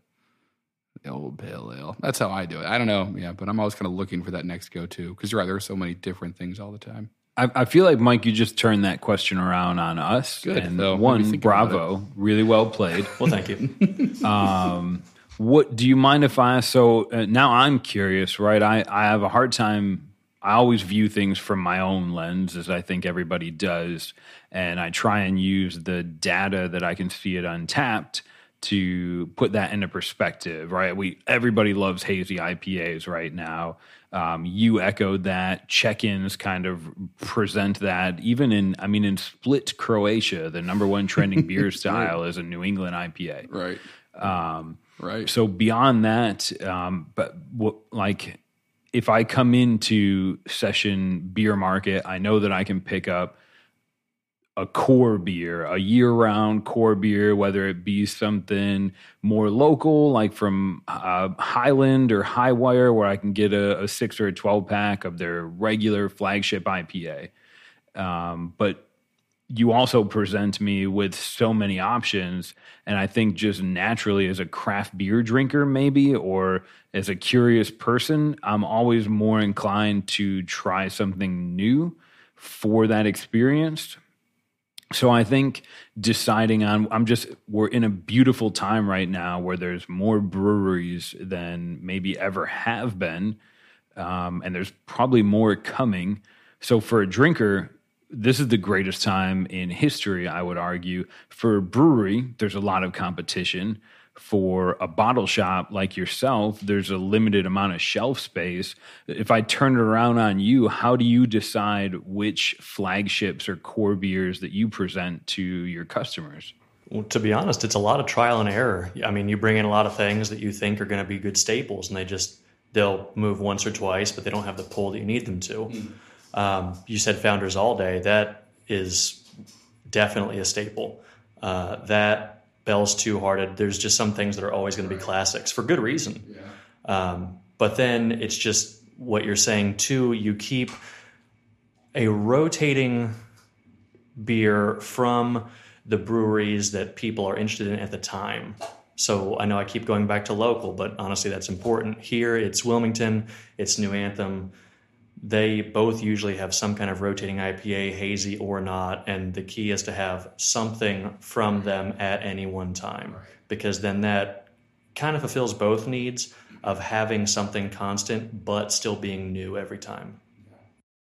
the old Pale Ale. That's how I do it. I don't know. Yeah. But I'm always kind of looking for that next go to because you're right. There are so many different things all the time. I, I feel like Mike, you just turned that question around on us. Good. And So, one, bravo, really well played. Well, thank you. What do you mind if I? So uh, now I'm curious, right? I I have a hard time. I always view things from my own lens, as I think everybody does, and I try and use the data that I can see it untappd to put that into perspective, right? We everybody loves hazy IPAs right now. Um, you echoed that. Check-ins kind of present that. Even in, I mean, in Split, Croatia, the number one trending beer style is a New England IPA. Right. Um, right. So beyond that, um, but what, like if I come into session beer market, I know that I can pick up a core beer, a year round core beer, whether it be something more local, like from uh, Highland or Hi-Wire, where I can get a, a six or a 12 pack of their regular flagship IPA. Um, but you also present me with so many options and i think just naturally as a craft beer drinker maybe or as a curious person i'm always more inclined to try something new for that experience so i think deciding on i'm just we're in a beautiful time right now where there's more breweries than maybe ever have been um, and there's probably more coming so for a drinker this is the greatest time in history, I would argue. For a brewery, there's a lot of competition. For a bottle shop like yourself, there's a limited amount of shelf space. If I turn it around on you, how do you decide which flagships or core beers that you present to your customers? Well, to be honest, it's a lot of trial and error. I mean, you bring in a lot of things that you think are going to be good staples, and they just they'll move once or twice, but they don't have the pull that you need them to. Um, you said founders all day. That is definitely a staple. Uh, that Bell's Two Hearted. There's just some things that are always going to be classics for good reason. Um, but then it's just what you're saying too. You keep a rotating beer from the breweries that people are interested in at the time. So I know I keep going back to local, but honestly, that's important. Here, it's Wilmington, it's New Anthem. They both usually have some kind of rotating IPA, hazy or not, and the key is to have something from mm-hmm. them at any one time, because then that kind of fulfills both needs of having something constant but still being new every time.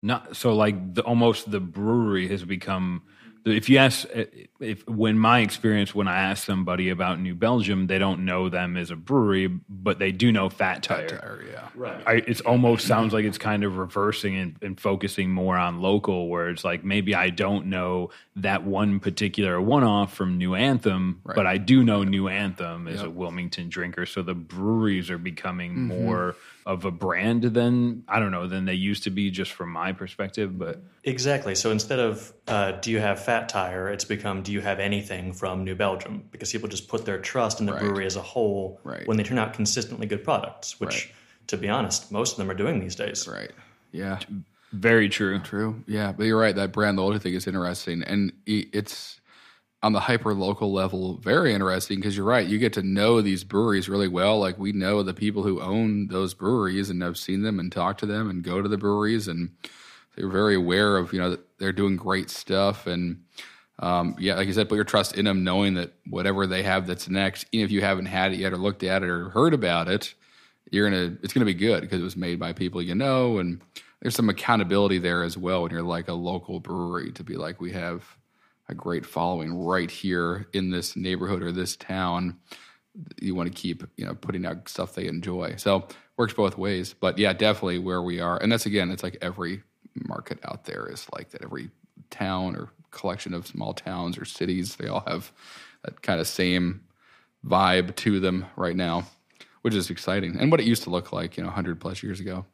Not so like the, almost the brewery has become if you ask eh, if when my experience when I ask somebody about New Belgium, they don't know them as a brewery, but they do know Fat Tire. Tire, yeah. Right. I, it's almost sounds like it's kind of reversing and, and focusing more on local, where it's like maybe I don't know that one particular one off from New Anthem, but I do know New Anthem as a Wilmington drinker. So the breweries are becoming mm-hmm. more of a brand than I don't know than they used to be, just from my perspective. But Exactly. So instead of uh, do you have Fat Tire, it's become do you have anything from New Belgium? Because people just put their trust in the brewery as a whole Right. when they turn out consistently good products, which, Right. to be honest, most of them are doing these days. Right. Yeah. very true. True. Yeah, but you're right. That brand loyalty thing is interesting, and it's on the hyper local level very interesting because you're right. You get to know these breweries really well. Like we know the people who own those breweries, and I've seen them and talked to them and go to the breweries, and they're very aware of you know they're doing great stuff and. Um, yeah, like you said, put your trust in them, knowing that whatever they have that's next, even if you haven't had it yet or looked at it or heard about it, you're gonna it's gonna be good because it was made by people you know, and there's some accountability there as well when you're like a local brewery to be like we have a great following right here in this neighborhood or this town. You want to keep you know putting out stuff they enjoy, so works both ways. But yeah, definitely where we are, and that's again, it's like every market out there is like that. Every town or collection of small towns or cities, they all have that kind of same vibe to them right now, which is exciting. And what it used to look like, you know, 100 plus years ago.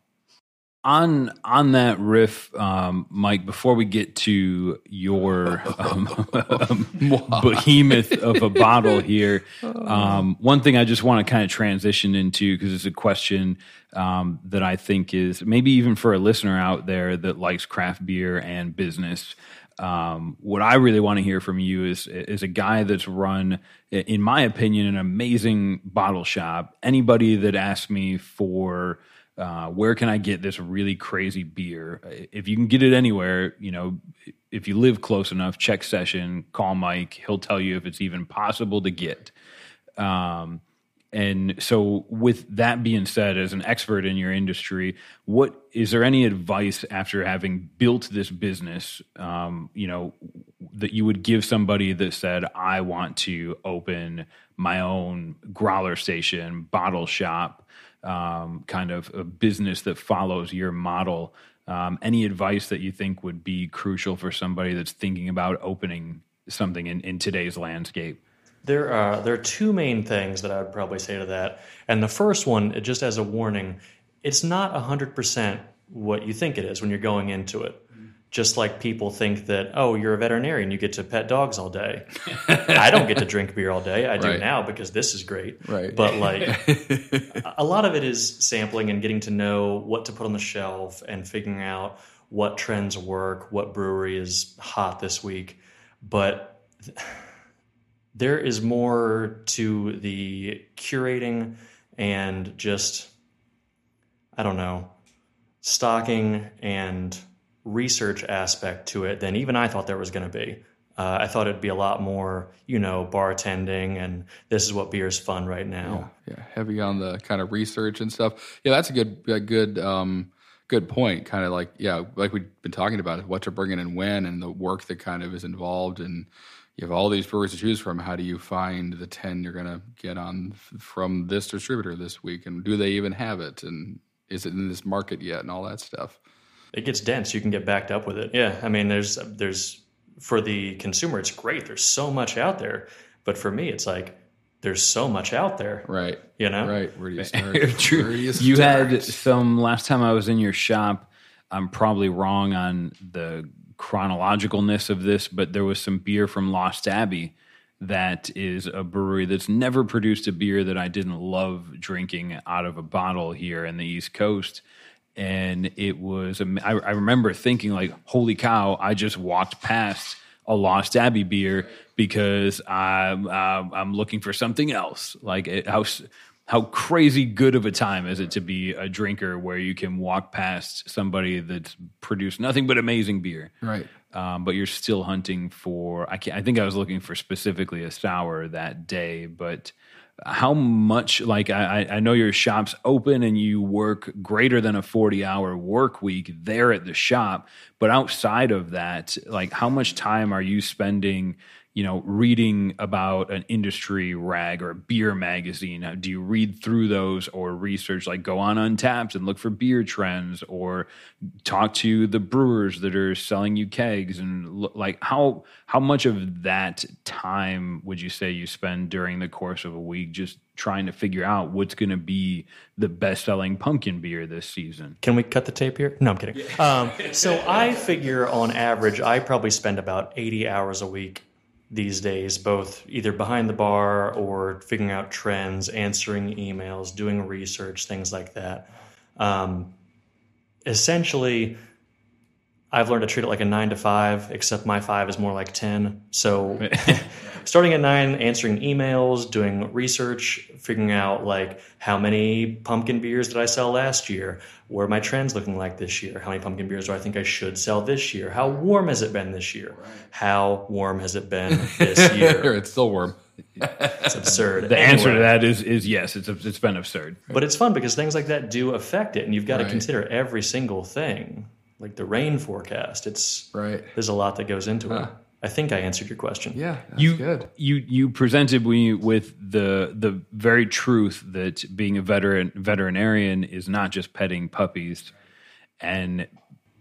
On on that riff, um, Mike. Before we get to your um, behemoth of a bottle here, um, one thing I just want to kind of transition into because it's a question um, that I think is maybe even for a listener out there that likes craft beer and business. Um, what I really want to hear from you is is a guy that's run, in my opinion, an amazing bottle shop. Anybody that asks me for uh, where can I get this really crazy beer? If you can get it anywhere, you know, if you live close enough, check session, call Mike. He'll tell you if it's even possible to get. Um, and so, with that being said, as an expert in your industry, what is there any advice after having built this business, um, you know, that you would give somebody that said, "I want to open my own growler station, bottle shop, um, kind of a business that follows your model"? Um, any advice that you think would be crucial for somebody that's thinking about opening something in, in today's landscape? There are there are two main things that I would probably say to that, and the first one, just as a warning, it's not hundred percent what you think it is when you're going into it. Just like people think that, oh, you're a veterinarian, you get to pet dogs all day. I don't get to drink beer all day. I do Right. now because this is great. Right. But like, a lot of it is sampling and getting to know what to put on the shelf and figuring out what trends work, what brewery is hot this week. But there is more to the curating and just I don't know stocking and research aspect to it than even I thought there was going to be. Uh, I thought it'd be a lot more, you know, bartending and this is what beer is fun right now. yeah, heavy on the kind of research and stuff. Yeah, that's a good, a good, um, good point. Kind of like, yeah, like we've been talking about what to bring in and when, and the work that kind of is involved. And you have all these breweries to choose from. How do you find the ten you're going to get on from this distributor this week, and do they even have it? And is it in this market yet? And all that stuff. It gets dense. You can get backed up with it. Yeah, I mean, there's there's for the consumer, it's great. There's so much out there, but for me, it's like there's so much out there. Right. You know, Right. Where do you start? True. Where do you, You had some last time I was in your shop. I'm probably wrong on the chronologicalness of this, but there was some beer from Lost Abbey that is a brewery that's never produced a beer that I didn't love drinking out of a bottle here in the East Coast. And it was, I, I remember thinking, like, holy cow, I just walked past a Lost Abbey beer because I'm, uh, I'm looking for something else. Like, it, how, how crazy good of a time is it to be a drinker where you can walk past somebody that's produced nothing but amazing beer? Right. um, but you're still hunting for. I, can't, I think I was looking for specifically a sour that day, but how much like I, I know your shop's open and you work greater than a 40 hour work week there at the shop but outside of that like how much time are you spending you know reading about an industry rag or a beer magazine uh, do you read through those or research like go on untappd and look for beer trends or talk to the brewers that are selling you kegs and like how how much of that time would you say you spend during the course of a week just trying to figure out what's going to be the best selling pumpkin beer this season Can we cut the tape here? No, I'm kidding. Um, so I figure on average, I probably spend about 80 hours a week these days, both either behind the bar or figuring out trends, answering emails, doing research, things like that. Um, essentially, I've learned to treat it like a nine to five, except my five is more like 10. So starting at nine, answering emails, doing research, figuring out like how many pumpkin beers did I sell last year? What are my trends looking like this year? How many pumpkin beers do I think I should sell this year? How warm has it been this year? How warm has it been this year? it's still warm. It's absurd. the answer to that is is yes it's it's been absurd But it's fun because things like that do affect it, and you've got to consider every single thing, like the rain forecast. It's Right. There's a lot that goes into it. I think I answered your question. Yeah, that's you good. you you presented me with the the very truth that being a veteran veterinarian is not just petting puppies and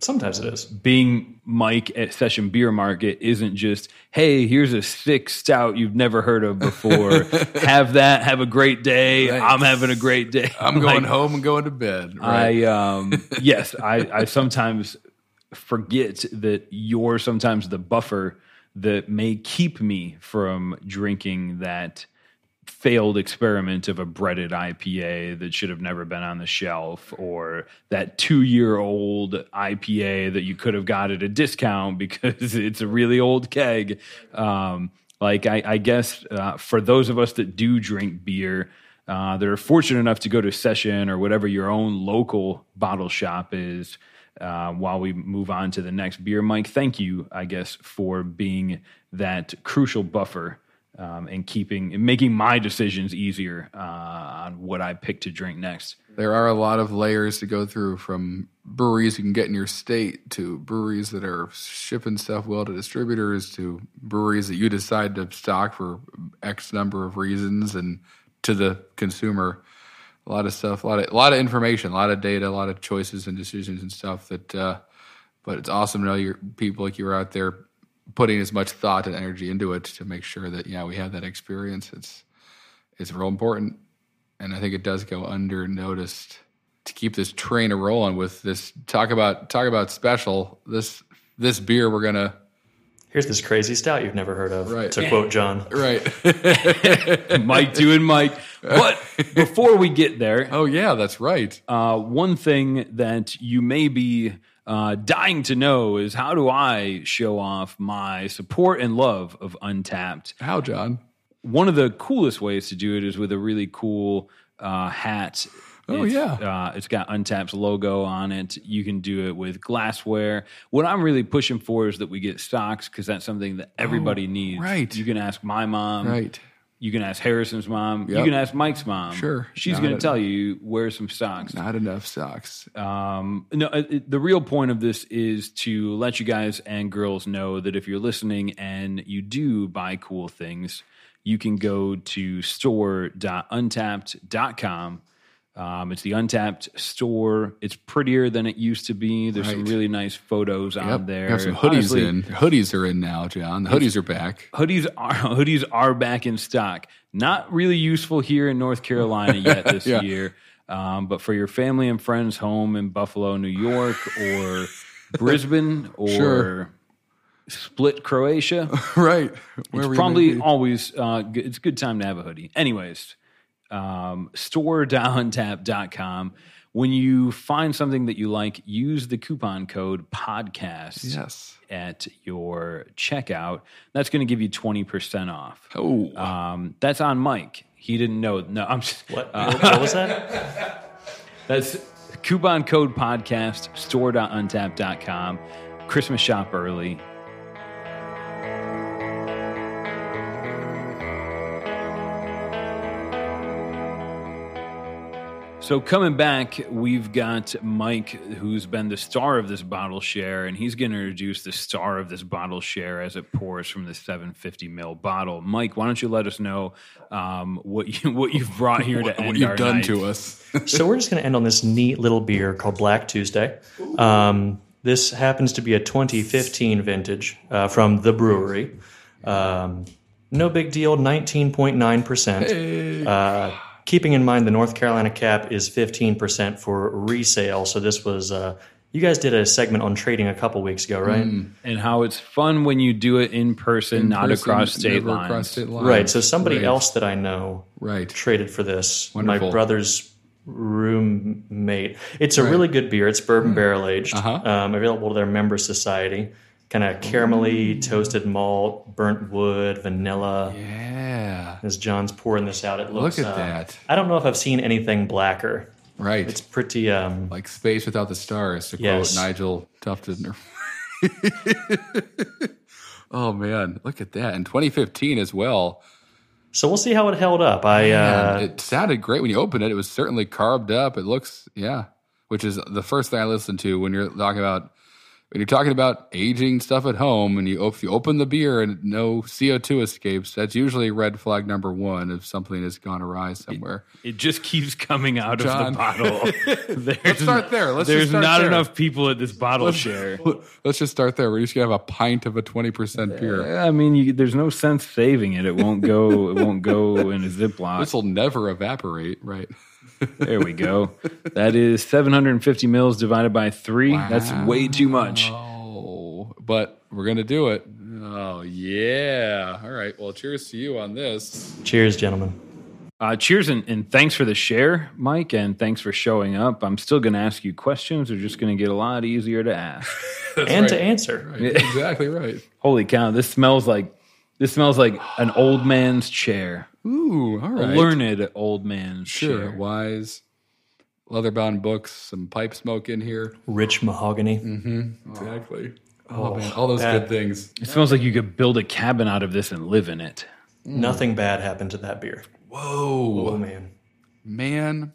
Sometimes it is. being Mike at Session Beer Market isn't just, hey, here's a sick stout you've never heard of before. have that, have a great day. Right. I'm having a great day. I'm going Like, home and going to bed. Right. I um yes, I, I sometimes forget that you're sometimes the buffer that may keep me from drinking that failed experiment of a breaded IPA that should have never been on the shelf or that 2-year-old IPA that you could have got at a discount because it's a really old keg. Um like I, I guess uh, for those of us that do drink beer uh, that are fortunate enough to go to session or whatever your own local bottle shop is uh, while we move on to the next beer mike thank you i guess for being that crucial buffer um, and keeping and making my decisions easier uh, on what i pick to drink next there are a lot of layers to go through from breweries you can get in your state to breweries that are shipping stuff well to distributors to breweries that you decide to stock for X number of reasons and to the consumer. A lot of stuff, a lot of a lot of information, a lot of data, a lot of choices and decisions and stuff that uh, but it's awesome to know your people like you are out there putting as much thought and energy into it to make sure that yeah, we have that experience. It's it's real important and I think it does go under noticed to keep this train a rolling with this talk about talk about special this this beer we're gonna Here's this crazy stout you've never heard of. Right. To quote John. right mike doing mike but before we get there oh yeah that's right Uh, one thing that you may be uh, dying to know is how do I show off my support and love of Untappd? how John One of the coolest ways to do it is with a really cool uh, hat. Oh, It's, yeah. uh, it's got Untappd's logo on it. You can do it with glassware. What I'm really pushing for is that we get stocks because that's something that everybody needs. Oh, right. You can ask my mom. right You can ask Harrison's mom. You can ask Mike's mom. Sure. She's going to tell you where some socks. not enough socks Um, no, uh, it, the real point of this is to let you guys and girls know that if you're listening and you do buy cool things, you can go to store.untappd.com. Um, it's the Untappd store. It's prettier than it used to be. There's some really nice photos on yep there. have some hoodies Honestly, in hoodies are in now John the hoodies are back Hoodies are hoodies are back in stock. Not really useful here in North Carolina yet this Yeah. year, um, but for your family and friends home in Buffalo, New York, or Brisbane, or Sure. Split, Croatia, right it's probably always uh, it's a good time to have a hoodie. Anyways, um, store.untap.com. When you find something that you like, use the coupon code podcast yes at your checkout. That's going to give you 20% off. oh Um, that's on Mike. He didn't know. No, I'm just, What, what, what was that? that's coupon code podcast, store.untap.com. Christmas shop early. So coming back, we've got Mike, who's been the star of this bottle share, and he's going to introduce the star of this bottle share as it pours from the 750 ml bottle. Mike, why don't you let us know um, what you what you've brought here to what, end what you've our done night. to us. so we're just going to end on this neat little beer called Black Tuesday. Um, this happens to be a 2015 vintage uh, from the brewery. Um, no big deal, 19.9%. Uh, keeping in mind the North Carolina cap is 15% for resale. So this was, uh, you guys did a segment on trading a couple weeks ago, right? and how it's fun when you do it in person, not Person, across state lines. across state lines. Right. So somebody Right. else that I know Right. traded for this. Wonderful. My brother's roommate. It's a really good beer. It's bourbon barrel aged. Uh-huh. Um, available to their member society. Kind of caramelly, toasted malt, burnt wood, vanilla. Yeah. As John's pouring this out, it looks. Look at uh, that. I don't know if I've seen anything blacker. Right. It's pretty. Um, like space without the stars, to Yes. quote Nigel Tufnel. oh man, look at that! In 2015 as well. so we'll see how it held up. I Man, uh, it sounded great when you opened it. It was certainly carbed up. It looks, yeah, which is the first thing I listened to when you're talking about when you're talking about aging stuff at home. And you if you open the beer and no CO2 escapes, that's usually red flag number one if something has gone awry somewhere. It just keeps coming out John. of the bottle. Let's start there. Let's there's start not there. enough people at this bottle share. Let's just start there. We're just gonna have a pint of a 20% beer. Uh, I mean, you, there's no sense saving it. It won't go. It won't go in a Ziploc. This will never evaporate, right? There we go. That is 750 mils divided by three. That's way too much. Oh, but we're gonna do it. Oh yeah. All right. Well, cheers to you on this. cheers, gentlemen. Uh, cheers and, and thanks for the share, Mike, and thanks for showing up. I'm still going to ask you questions. They're just going to get a lot easier to ask. and to answer. Right, exactly right. Holy cow! This smells like this smells like an old man's chair, Ooh, all a learned old man. Sure. chair. Wise. Leather bound books, some pipe smoke in here. Rich mahogany. Mm-hmm, exactly. Oh, oh, man, all those that- good things. It smells like you could build a cabin out of this and live in it. Mm. Nothing bad happened to that beer. Whoa, Oh man. man,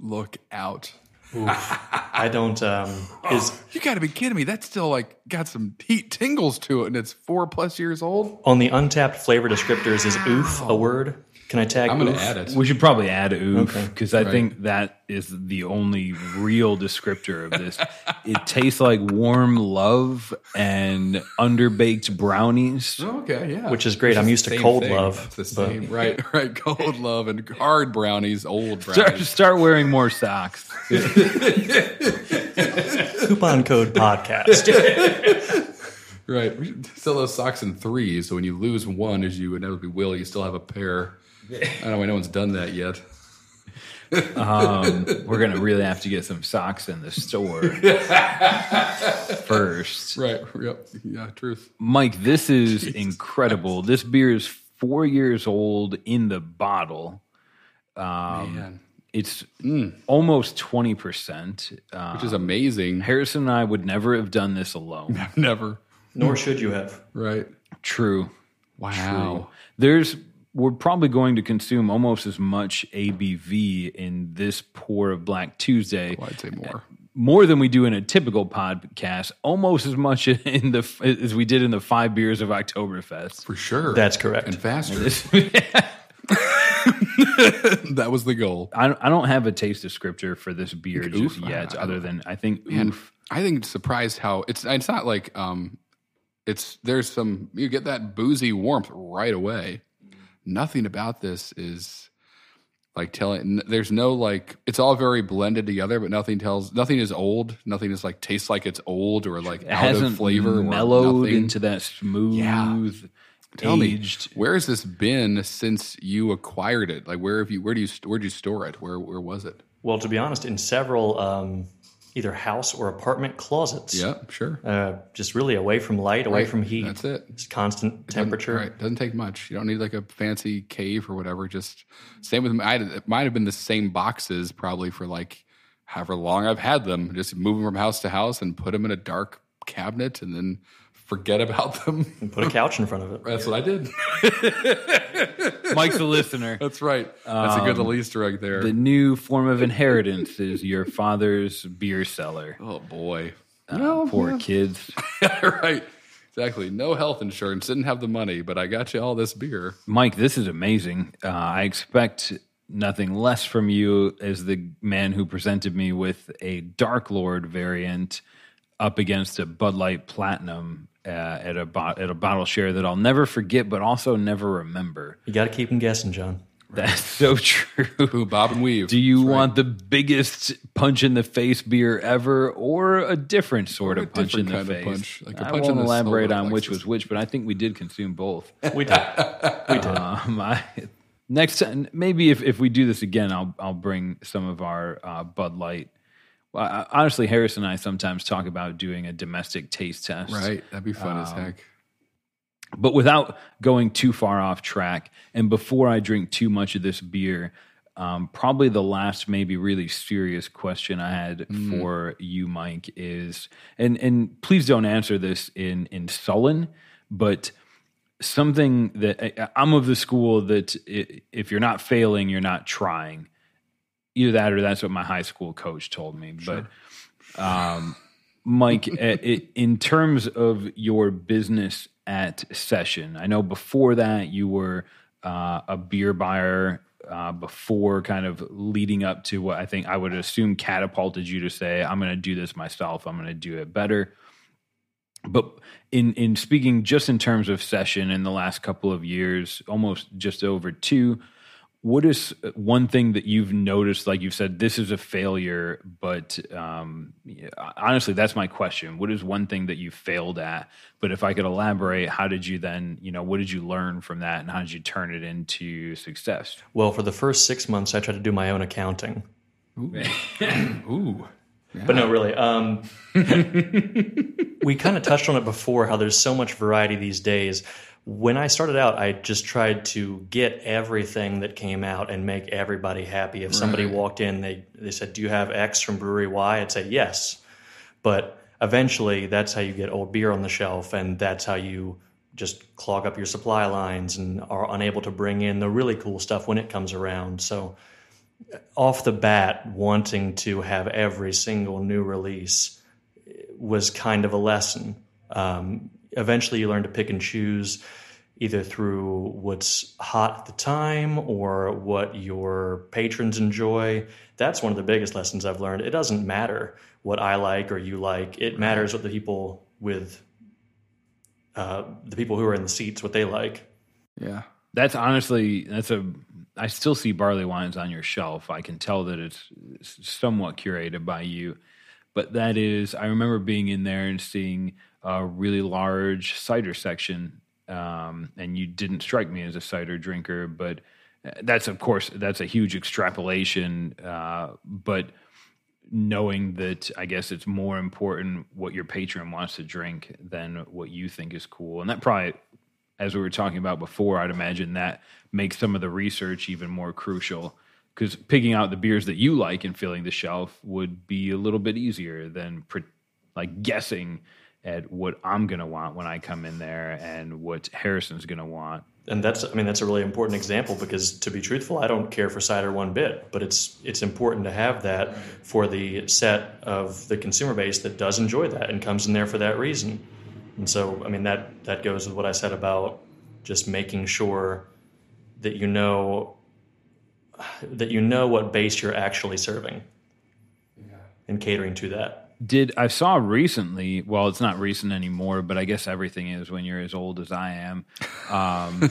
look out! I don't. Um, is You got to be kidding me. That's still like got some heat tingles to it, and it's four plus years old. on the untappd flavor descriptors is oof a word? Can I tag? I'm gonna add it. We should probably add oof Okay. because I Right. think that is the only real descriptor of this. it tastes like warm love and underbaked brownies. Oh, okay, yeah. Which is great. I'm the used to cold thing. love, It's the but- same, right? Right. Cold love and hard brownies, old Start, brownies. start wearing more socks. Coupon code podcast. Right. We should sell those socks in threes, so when you lose one, as you inevitably will, you still have a pair. I don't know why no one's done that yet. Um, we're gonna really have to get some socks in the store first. Right. Yep. Yeah. Truth. Mike, this is incredible. This beer is four years old in the bottle. Um, Man, It's almost twenty percent. Uh, which is amazing. Harrison and I would never have done this alone. Never. Nor should you have. Right. True. Wow. There's we're probably going to consume almost as much ABV in this pour of Black Tuesday, Well, I'd say more. more than we do in a typical podcast. Almost as much in the as we did in the five beers of Oktoberfest. For sure. That's correct. And faster. that was the goal. I, I don't have a taste of scripture for this beer just oof? yet, I- I other don't- than I think And oof. I think it's surprised how it's it's not like um it's there's some you get that boozy warmth right away. Nothing about this is like telling there's no like it's all very blended together, but nothing tells nothing is old. Nothing is like tastes like it's old or like It out hasn't of flavor or mellowed nothing. into that smooth, yeah. Tell aged. me, where has this been since you acquired it? Like, where have you? Where do you? Where did you store it? Where Where was it? Well, to be honest, in several um, either house or apartment closets. Yeah, sure. Uh, just really away from light, away Right. from heat. That's it. Just constant temperature. Right. Doesn't take much. You don't need like a fancy cave or whatever. Just same with I, it might have been the same boxes probably for like however long I've had them. Just move them from house to house and put them in a dark cabinet and then forget about them. And put a couch in front of it. That's what I did. Mike's a listener. That's right. That's a good little Easter egg there. The new form of inheritance is your father's beer cellar. oh boy. Uh, poor kids. right. Exactly. No health insurance. Didn't have the money, but I got you all this beer. Mike, this is amazing. Uh, I expect nothing less from you as the man who presented me with a Dark Lord variant up against a Bud Light Platinum uh, at a bo- at a bottle share that I'll never forget, but also never remember. You got to keep them guessing, John. That's so true. Bob and Weave. Do you want the biggest punch in the face beer ever, or a different sort Or a of punch in the kind of face? punch, like a I punch won't in the elaborate solar on which was which, but I think we did consume both. We did. we did. Um, I, next time, maybe if, if we do this again, I'll I'll bring some of our uh, Bud Light. Well, I, honestly, Harris and I sometimes talk about doing a domestic taste test, Right. That'd be fun Um, as heck. but without going too far off track and before i drink too much of this beer um, probably the last maybe really serious question i had for you mike is and and please don't answer this in in sullen but something that I- i'm of the school that if you're not failing you're not trying either that or that's what my high school coach told me but um, Mike, in terms of your business at Session, I know before that you were uh, a beer buyer. Uh, before kind of leading up to what I think I would assume catapulted you to say, I'm going to do this myself. I'm going to do it better. But in in speaking just in terms of session in the last couple of years, almost just over two, what is one thing that you've noticed? Like you've said, this is a failure, but um, yeah, honestly, that's my question. What is one thing that you failed at? But if I could elaborate, how did you then, you know, what did you learn from that, and how did you turn it into success? Well, for the first six months, I tried to do my own accounting. Ooh. But no, really. Um, we kind of touched on it before how there's so much variety these days. When I started out, I just tried to get everything that came out and make everybody happy. If somebody Right. walked in, they, they said, Do you have X from Brewery Y? I'd say yes. But eventually, that's how you get old beer on the shelf, and that's how you just clog up your supply lines and are unable to bring in the really cool stuff when it comes around. So, off the bat, wanting to have every single new release was kind of a lesson. Um, eventually, you learn to pick and choose either through what's hot at the time or what your patrons enjoy. That's one of the biggest lessons I've learned. It doesn't matter what I like or you like, it matters what the people with uh, the people who are in the seats, what they like. Yeah. That's honestly that's a. I still see barley wines on your shelf. I can tell that it's somewhat curated by you, but that is. I remember being in there and seeing a really large cider section, um, and you didn't strike me as a cider drinker, but uh, that's of course that's a huge extrapolation. Uh, but knowing that I guess it's more important what your patron wants to drink than what you think is cool, and that probably as we were talking about before, I'd imagine that makes some of the research even more crucial because picking out the beers that you like and filling the shelf would be a little bit easier than pre- like guessing at what I'm going to want when I come in there and what Harrison's going to want. and that's I mean that's a really important example because to be truthful, I don't care for cider one bit, but it's it's important to have that for the set of the consumer base that does enjoy that and comes in there for that reason. And so I mean that that goes with what I said about just making sure that you know that you know what base you're actually serving and catering to that. Did I saw recently? Well, it's not recent anymore, but I guess everything is when you're as old as I am. Um,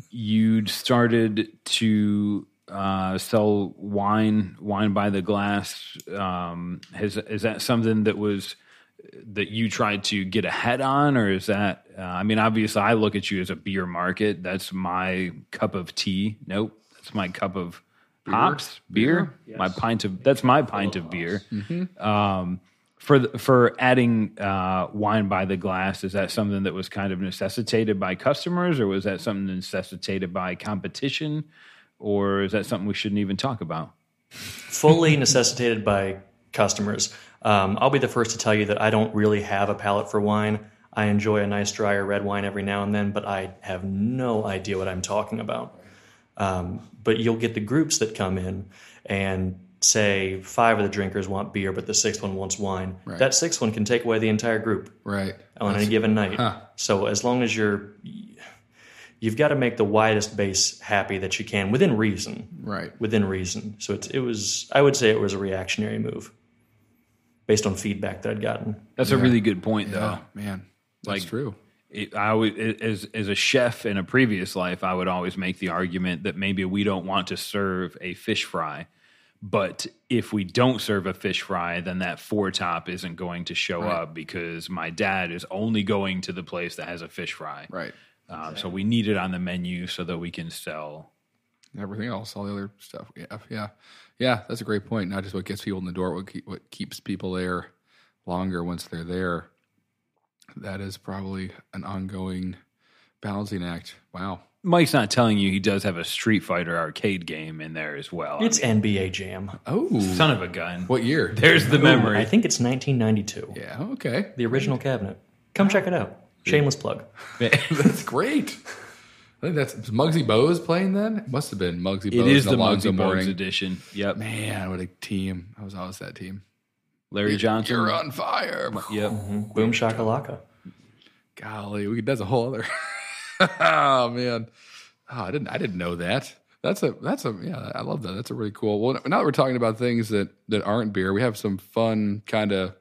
you'd started to uh, sell wine, wine by the glass. Um, has is that something that was that you tried to get ahead on, or is that? Uh, I mean, obviously, I look at you as a beer market. That's my cup of tea. Nope, that's my cup of hops beer. My pint of that's my pint of beer. Um, for the, for adding uh, wine by the glass, is that something that was kind of necessitated by customers, or was that something necessitated by competition, or is that something we shouldn't even talk about? fully necessitated by customers. Um, I'll be the first to tell you that I don't really have a palate for wine. I enjoy a nice drier red wine every now and then, but I have no idea what I'm talking about. Um, but you'll get the groups that come in and say five of the drinkers want beer, but the sixth one wants wine. Right. That sixth one can take away the entire group Right. on any given night. huh. So as long as you're, you've got to make the widest base happy that you can within reason. Right. Within reason. So it's, it was, I would say it was a reactionary move based on feedback that I'd gotten. That's a really good point, though. Oh man, that's Like- true. It, I would, as as a chef in a previous life, I would always make the argument that maybe we don't want to serve a fish fry, but if we don't serve a fish fry, then that four top isn't going to show up because my dad is only going to the place that has a fish fry. Right. Um, So we need it on the menu so that we can sell. Everything else, all the other stuff. Yeah. Yeah. Yeah. That's a great point. Not just what gets people in the door, what keep, what keeps people there longer once they're there. That is probably an ongoing balancing act. Wow. Mike's not telling you he does have a Street Fighter arcade game in there as well. It's NBA Jam. Oh, son of a gun. what year? There's the memory. I think it's 1992. Yeah. Okay. The original cabinet. Come check it out. Shameless plug. That's great. I think that's is Muggsy Bogues playing then. It must have been Muggsy It Bogues. is and the Alonzo Muggsy Bogues edition. Yep. Man, what a team! I was always that team. Larry Johnson. You're on fire. Yep. Boom shakalaka. Golly, we, that's a whole other. oh man, oh, I didn't. I didn't know that. That's a. That's a. Yeah, I love that. That's a really cool. Well, now that we're talking about things that that aren't beer, we have some fun kind of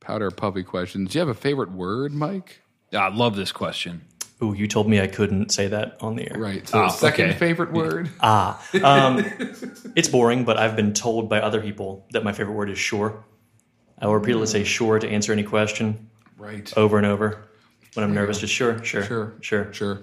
powder puffy questions. Do you have a favorite word, Mike? I love this question. Ooh, you told me I couldn't say that on the air. Right. So, Oh, second okay. favorite word. Ah, um, it's boring, but I've been told by other people that my favorite word is sure. I will repeatedly say sure to answer any question Right. over and over. When I'm nervous, just sure, sure, Sure. sure. Sure.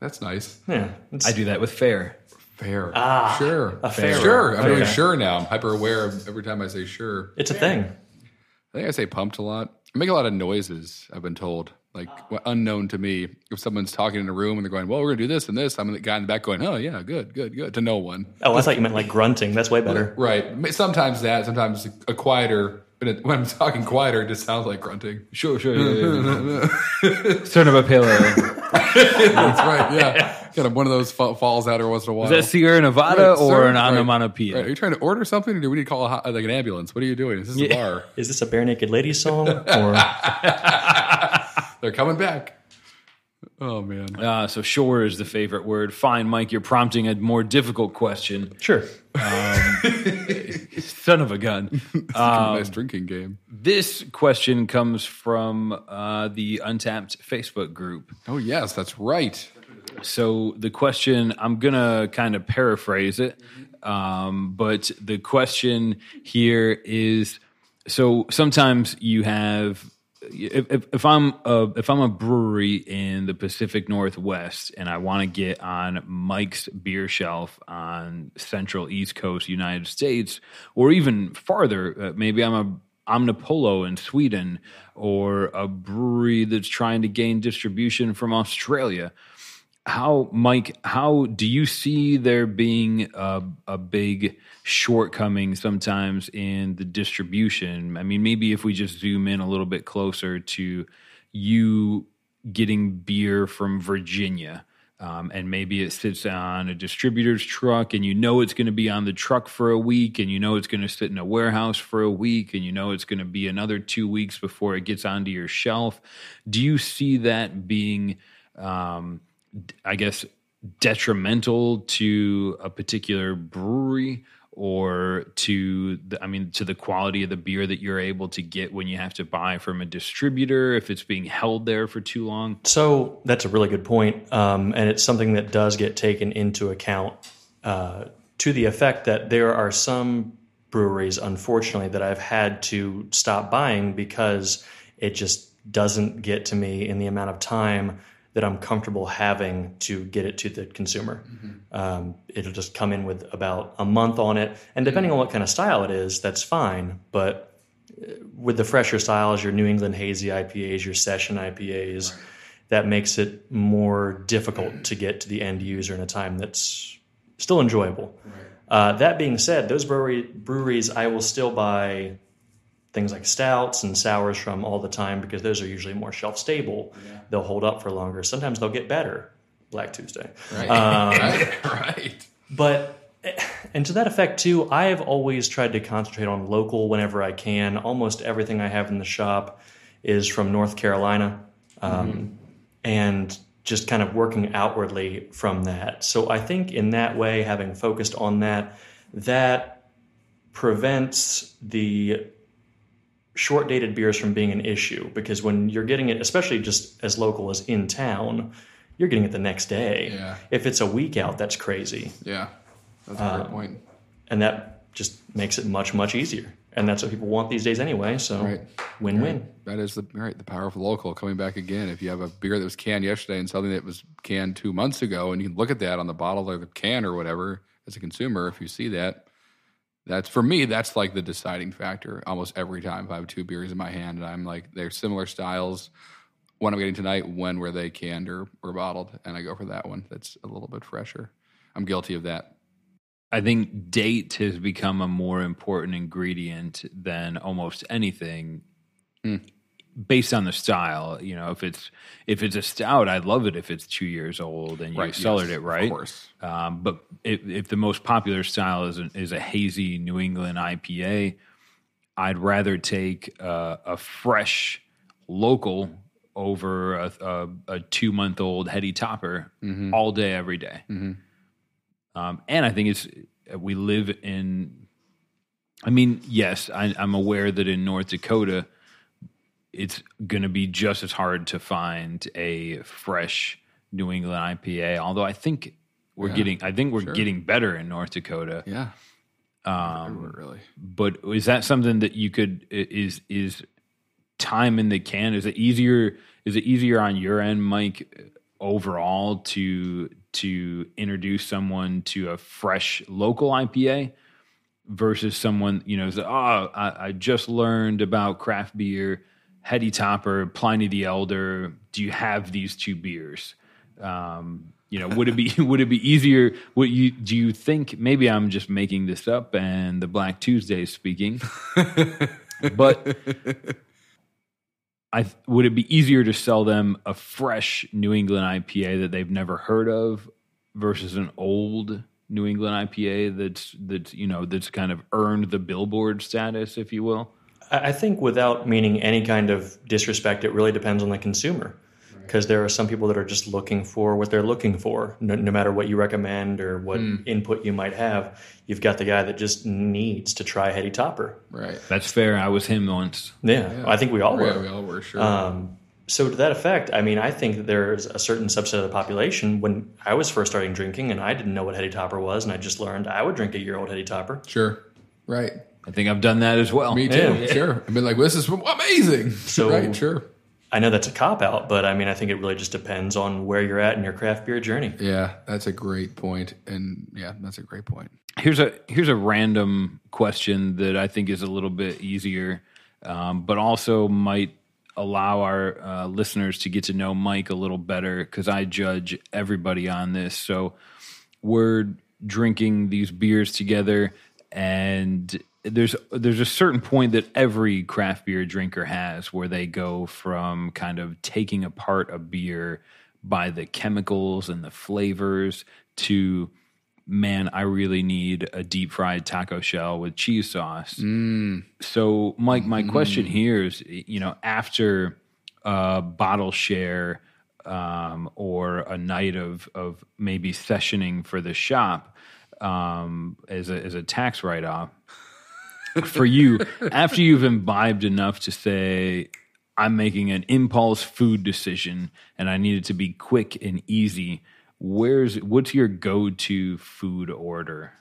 That's nice. Yeah, I do that with fair. Fair. Ah, sure. a fair Sure. I'm really Okay. sure now. I'm hyper aware of every time I say sure. it's a thing. I think I say pumped a lot. I make a lot of noises, I've been told, like what- unknown to me. If someone's talking in a room and they're going, well, we're going to do this and this, I'm the guy in the back going, oh, yeah, good, good, good, to no one. Oh, I thought you meant like grunting. That's way better. Right. Sometimes that, sometimes a quieter, but it, when I'm talking quieter, it just sounds like grunting. Sure, sure. Yeah, yeah, Turn of a pale ale. That's right. Yeah. kind of one of those fa- falls out every once in a while. Is that Sierra Nevada Right, or sir? an Right. onomatopoeia? Right. Are you trying to order something or do we need to call a, uh, like an ambulance? What are you doing? Is this a bar? Is this a bare naked lady song or They're coming back. Oh, man. Uh, so sure is the favorite word. Fine, Mike, you're prompting a more difficult question. sure? Son of a gun. nice drinking game. This question comes from uh, the Untappd Facebook group. Oh, yes, that's right. So the question, I'm gonna kind of paraphrase it, um, but the question here is: so sometimes you have, if, if, if I'm a, if I'm a brewery in the Pacific Northwest and I want to get on Mike's beer shelf on Central East Coast United States, or even farther, uh, maybe I'm a Omnipollo in Sweden, or a brewery that's trying to gain distribution from Australia how mike how do you see there being a, a big shortcoming sometimes in the distribution? I mean maybe if we just zoom in a little bit closer to you getting beer from virginia um, and maybe it sits on a distributor's truck and you know it's going to be on the truck for a week and you know it's going to sit in a warehouse for a week and you know it's going to be another two weeks before it gets onto your shelf. Do you see that being um, I guess, detrimental to a particular brewery or to the, I mean, to the quality of the beer that you're able to get when you have to buy from a distributor if it's being held there for too long? So that's a really good point, um, and it's something that does get taken into account uh, to the effect that there are some breweries, unfortunately, that I've had to stop buying because it just doesn't get to me in the amount of time that I'm comfortable having to get it to the consumer. Um, it'll just come in with about a month on it, and depending on what kind of style it is, that's fine. But uh, with the fresher styles, your New England hazy IPAs, your session IPAs, that makes it more difficult to get to the end user in a time that's still enjoyable. Uh, that being said, those brewery, breweries, I will still buy things like stouts and sours from all the time because those are usually more shelf stable. They'll hold up for longer. Sometimes they'll get better. Black Tuesday. Right. Um, right. Right. But and to that effect too, I have always tried to concentrate on local whenever I can. Almost everything I have in the shop is from North Carolina, um, and just kind of working outwardly from that. So I think in that way, having focused on that, that prevents the short dated beers from being an issue because when you're getting it, especially just as local as in town, you're getting it the next day. Yeah. If it's a week out, that's crazy Yeah. That's a Um, great point. and that just makes it much much easier and that's what people want these days anyway so Right. win-win That is the right the power of local coming back again. If you have a beer that was canned yesterday and something that was canned two months ago, and you can look at that on the bottle or the can or whatever as a consumer, if you see that, that's for me. That's like the deciding factor. Almost every time if I have two beers in my hand and I'm like they're similar styles. One I'm getting tonight, when were they canned or, or bottled, and I go for that one. That's a little bit fresher. I'm guilty of that. I think date has become a more important ingredient than almost anything Hmm. Based on the style. You know, if it's if it's a stout, I love it if it's two years old and you Right, cellared yes, it right, of course. Um, but if, if the most popular style is a, is a hazy New England IPA, I'd rather take uh, a fresh local over a, a, a two month old heady topper Mm-hmm. all day, every day. Um, and I think it's we live in. I mean, yes, I, I'm aware that in North Dakota, it's going to be just as hard to find a fresh New England IPA. Although I think we're Yeah, getting, I think we're sure. getting better in North Dakota. Yeah. Um, really. but is that something that you could is is time in the can? Is it easier? Is it easier on your end, Mike, overall to to introduce someone to a fresh local IPA versus someone you know? Is, oh, I, I just learned about craft beer, Heady Topper, Pliny the Elder. Do you have these two beers? Um, you know, would it be would it be easier? Would you do you think maybe I'm just making this up and the Black Tuesday is speaking, but I would it be easier to sell them a fresh New England IPA that they've never heard of versus an old New England IPA that's that's you know that's kind of earned the billboard status, if you will. I I think without meaning any kind of disrespect, it really depends on the consumer. Because there are some people that are just looking for what they're looking for, no, no matter what you recommend or what input you might have. You've got the guy that just needs to try Heady Topper. Right. That's fair. I was him once. Yeah, I think we all Yeah, were. we all were sure. Um, so to that effect, I mean, I think that there's a certain subset of the population. When I was first starting drinking, and I didn't know what Heady Topper was, and I just learned I would drink a year old Heady Topper. sure. Right. I think I've done that as well. Me too. Yeah. Sure. I've been like, this is amazing. So- right. Sure. I know that's a cop out, but I mean, I think it really just depends on where you're at in your craft beer journey. Yeah, that's a great point, and yeah, that's a great point. Here's a here's a random question that I think is a little bit easier, um, but also might allow our uh, listeners to get to know Mike a little better because I judge everybody on this. So we're drinking these beers together, and there's there's a certain point that every craft beer drinker has where they go from kind of taking apart a beer by the chemicals and the flavors to man, I really need a deep fried taco shell with cheese sauce. So, Mike, my question here is, you know, after a bottle share um, or a night of of maybe sessioning for the shop um, as a as a tax write off for you, after you've imbibed enough to say. I'm making an impulse food decision and I need it to be quick and easy. Where's what's your go-to food order?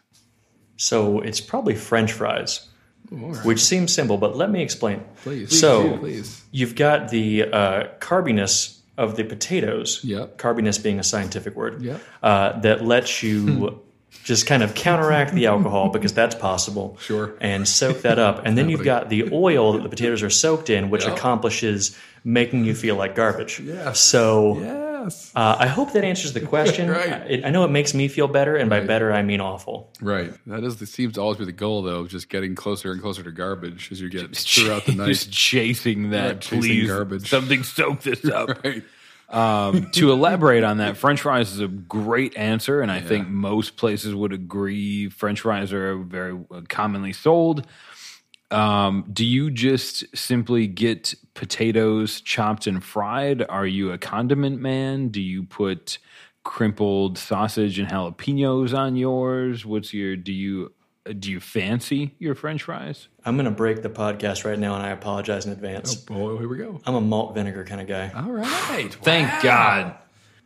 So it's probably French fries, All right. which seems simple, but let me explain. Please. So please. you've got the uh, carbiness of the potatoes. Yep. Carbiness being a scientific word. Yep. Uh, that lets you just kind of counteract the alcohol because that's possible. Sure. And soak that up. And then you've got the oil that the potatoes are soaked in, which Yep. accomplishes making you feel like garbage. Yes. So Yes. Uh, I hope that answers the question. Right. I, I know it makes me feel better, and by better I mean awful. Right. That is the seems to always be the goal, though, just getting closer and closer to garbage as you get throughout the night. Just chasing that, Right, chasing please. garbage. Something soak this up. right. Um, to elaborate on that, French fries is a great answer, and I think most places would agree. French fries are very uh, commonly sold. Um, do you just simply get potatoes chopped and fried? Are you a condiment man? Do you put crimpled sausage and jalapenos on yours? What's your do you do you fancy your French fries? I'm going to break the podcast right now, and I apologize in advance. Oh, boy, here we go. I'm a malt vinegar kind of guy. All right. Thank Wow. God.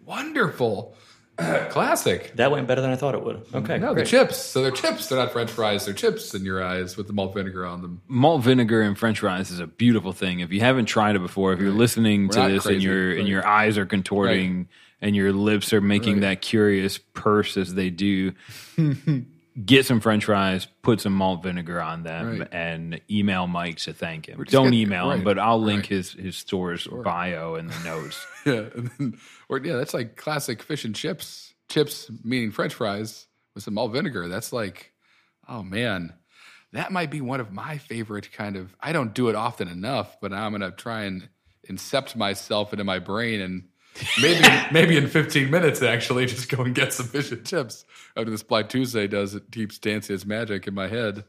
Wonderful. Classic. That went better than I thought it would. Okay, No, they're chips. So they're chips. They're not French fries. They're chips in your eyes with the malt vinegar on them. malt vinegar and french fries is a beautiful thing if you haven't tried it before if you're listening to not this and crazy, your and your eyes are contorting and your lips are making Right. that curious purse as they do get some french fries put some malt vinegar on them Right. and email mike to thank him don't gonna- email him but i'll link right. his his store's bio in the notes Yeah. Then, or yeah, that's like classic fish and chips. Chips meaning French fries with some malt vinegar. That's like, oh man, that might be one of my favorite kind of. I don't do it often enough, but I'm gonna try and incept myself into my brain and maybe maybe in 15 minutes actually just go and get some fish and chips after this Black Tuesday does it keeps dancing its magic in my head.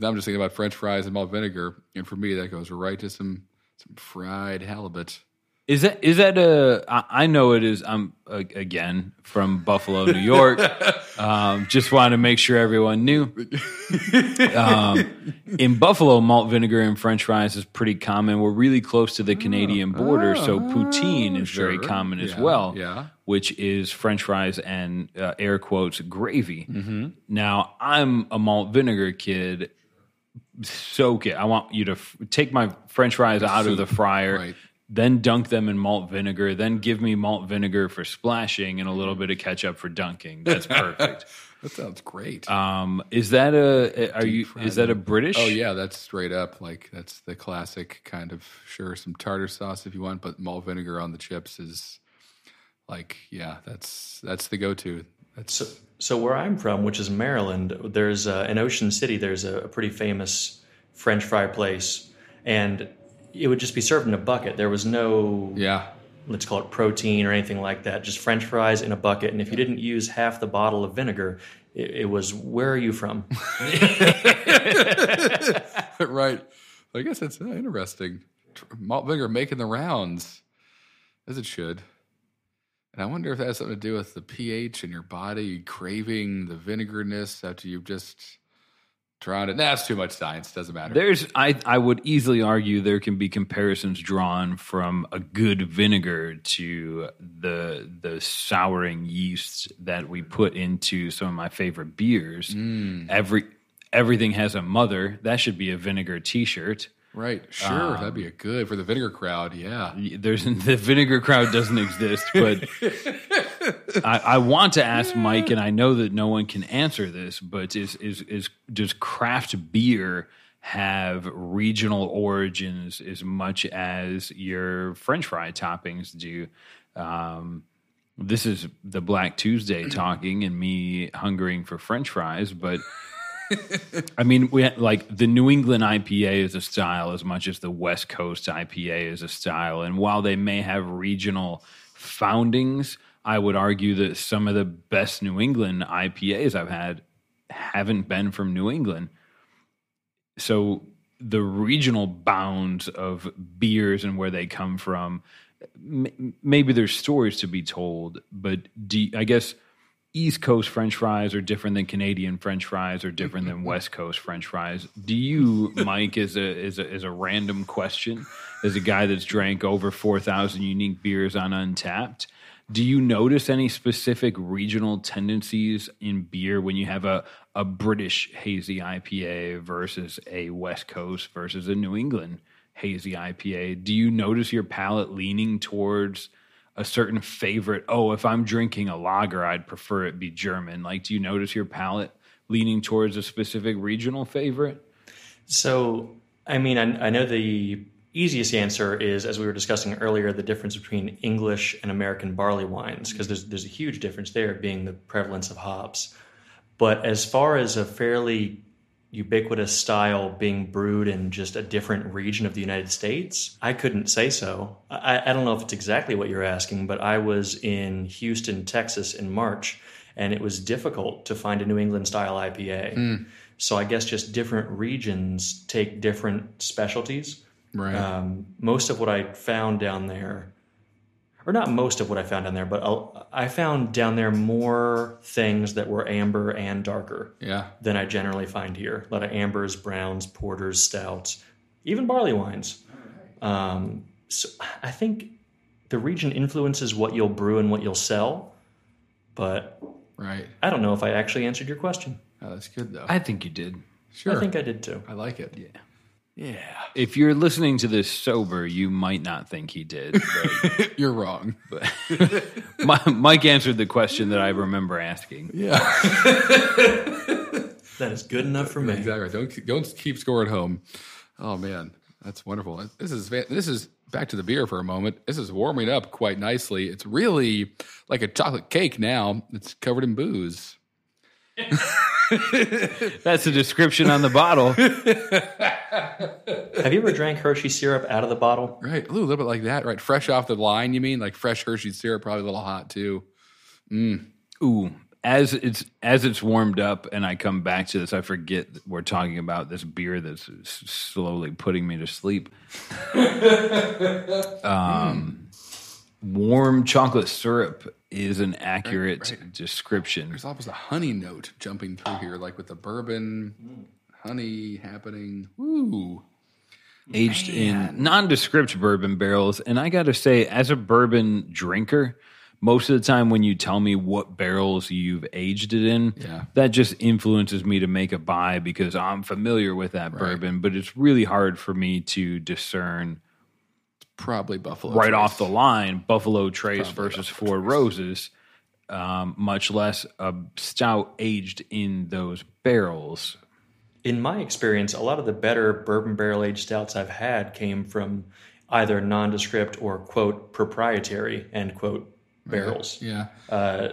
Now I'm just thinking about French fries and malt vinegar, and for me that goes right to some some fried halibut. Is that is that a? I I know it is. I'm uh, again from Buffalo, New York. um, just wanted to make sure everyone knew. Um, in Buffalo, malt vinegar and French fries is pretty common. We're really close to the Canadian border, so poutine is very Oh, sure. common as Yeah, well. yeah. which is French fries and uh, air quotes gravy. Mm-hmm. Now I'm a malt vinegar kid. Soak it. I want you to f- take my French fries out of the fryer right. Then dunk them in malt vinegar, then give me malt vinegar for splashing and a little bit of ketchup for dunking. That's perfect. That sounds great. um, is that a are you is that a British? oh yeah, that's straight up like that's the classic kind of sure some tartar sauce if you want, but malt vinegar on the chips is like yeah, that's that's the go-to. That's So, so where I'm from, which is Maryland, there's uh, in Ocean City. There's a, a pretty famous French fry place, and it would just be served in a bucket. There was no yeah. let's call it protein or anything like that. Just French fries in a bucket. And if you didn't use half the bottle of vinegar, it, it was where are you from? right. I guess that's uh, interesting. Malt vinegar making the rounds, as it should. And I wonder if that has something to do with the pH in your body craving the vinegarness after you've just it. That's too much science. Doesn't matter. There's I I would easily argue there can be comparisons drawn from a good vinegar to the the souring yeast that we put into some of my favorite beers. Mm. Every everything has a mother. That should be a vinegar t-shirt. Right. Sure. that'd be a good for the vinegar crowd. Yeah. there's the vinegar crowd doesn't exist, but I, I want to ask Mike, and I know that no one can answer this, but is is is does craft beer have regional origins as much as your French fry toppings do? Um, this is the Black Tuesday talking, and me hungering for French fries, but. I mean, we had, like the New England IPA is a style as much as the West Coast IPA is a style, and while they may have regional foundings, I would argue that some of the best New England IPAs I've had haven't been from New England. So the regional bounds of beers and where they come from, maybe there's stories to be told, but do I guess East Coast French fries are different than Canadian French fries or different than West Coast French fries. Do you, Mike, as a as a as a random question, as a guy that's drank over four thousand unique beers on Untappd, do you notice any specific regional tendencies in beer when you have a a British hazy IPA versus a West Coast versus a New England hazy IPA? Do you notice your palate leaning towards a certain favorite. Oh, if I'm drinking a lager, I'd prefer it be German. Like, do you notice your palate leaning towards a specific regional favorite? So, I mean, I, I know the easiest answer is, as we were discussing earlier, the difference between English and American barley wines, because there's there's a huge difference there, being the prevalence of hops. But as far as a fairly ubiquitous style being brewed in just a different region of the United States, I couldn't say so. I, I don't know if it's exactly what you're asking, but I was in Houston, Texas in March, and it was difficult to find a New England style IPA. So I guess just different regions take different specialties. Right. Um, most of what I found down there, or not most of what I found down there, but I found down there more things that were amber and darker yeah. than I generally find here. A lot of ambers, browns, porters, stouts, even barley wines. Um, so I think the region influences what you'll brew and what you'll sell, but Right. I don't know if I actually answered your question. Oh, that's good though. I think you did. sure. I think I did too. I like it. Yeah. Yeah. If you're listening to this sober, you might not think he did. But, You're wrong. but Mike answered the question that I remember asking. Yeah. That is good enough for me. exactly. Don't don't keep score at home. Oh man, that's wonderful. This is this is back to the beer for a moment. This is warming up quite nicely. It's really like a chocolate cake now. It's covered in booze. That's the description on the bottle. Have you ever drank Hershey syrup out of the bottle? Right. A little bit like that. Right. Fresh off the line. You mean like fresh Hershey syrup? Probably a little hot too. Mm. Ooh, as it's as it's warmed up and I come back to this, I forget we're talking about this beer that's slowly putting me to sleep. um, warm chocolate syrup is an accurate right. description. There's almost a honey note jumping through here, like with the bourbon, honey happening. Ooh. aged in nondescript bourbon barrels. And I got to say, as a bourbon drinker, most of the time when you tell me what barrels you've aged it in, Yeah. that just influences me to make a buy because I'm familiar with that bourbon. But it's really hard for me to discern Probably Buffalo. right Trace. off the line Buffalo Trace versus Four Roses, um, much less a stout aged in those barrels. In my experience, a lot of the better bourbon barrel aged stouts I've had came from either nondescript or quote proprietary end quote barrels. Yeah. Uh,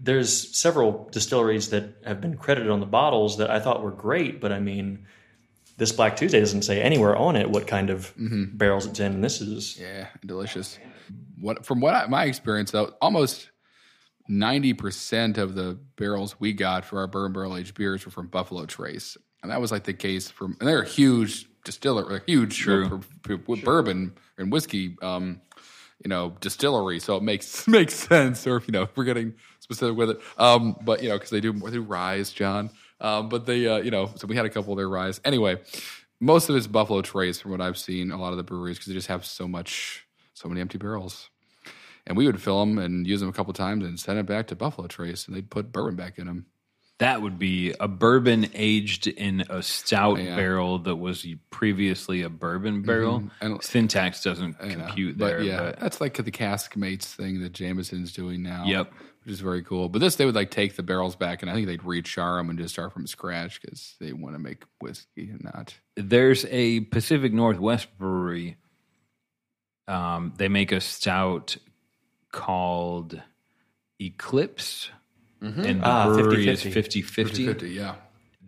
there's several distilleries that have been credited on the bottles that I thought were great, but I mean, this Black Tuesday doesn't say anywhere on it what kind of barrels it's in, and this is Yeah, delicious. What from what I, my experience though, almost ninety percent of the barrels we got for our bourbon barrel aged beers were from Buffalo Trace, and that was like the case from. And they're a huge distiller, a huge True. uh, p- p- bourbon and whiskey, um, you know, distillery. So it makes makes sense. Or you know, if we're getting specific with it, um, but you know, because they do they do rise, John. Um, but they, uh, you know, so we had a couple of their rise. Anyway, most of it's Buffalo Trace from what I've seen. A lot of the breweries because they just have so much, so many empty barrels, and we would fill them and use them a couple times and send it back to Buffalo Trace, and they'd put bourbon back in them. That would be a bourbon aged in a stout Yeah. barrel that was previously a bourbon barrel. And- Syntax doesn't you know. compute but there, yeah, but that's like the cask mates thing that Jameson's doing now. Yep. Which is very cool. But this, they would like take the barrels back, and I think they'd rechar them and just start from scratch because they want to make whiskey and not. there's a Pacific Northwest brewery. Um, they make a stout called Eclipse, and the Ah, brewery is 50-50. 50 50. 50, yeah.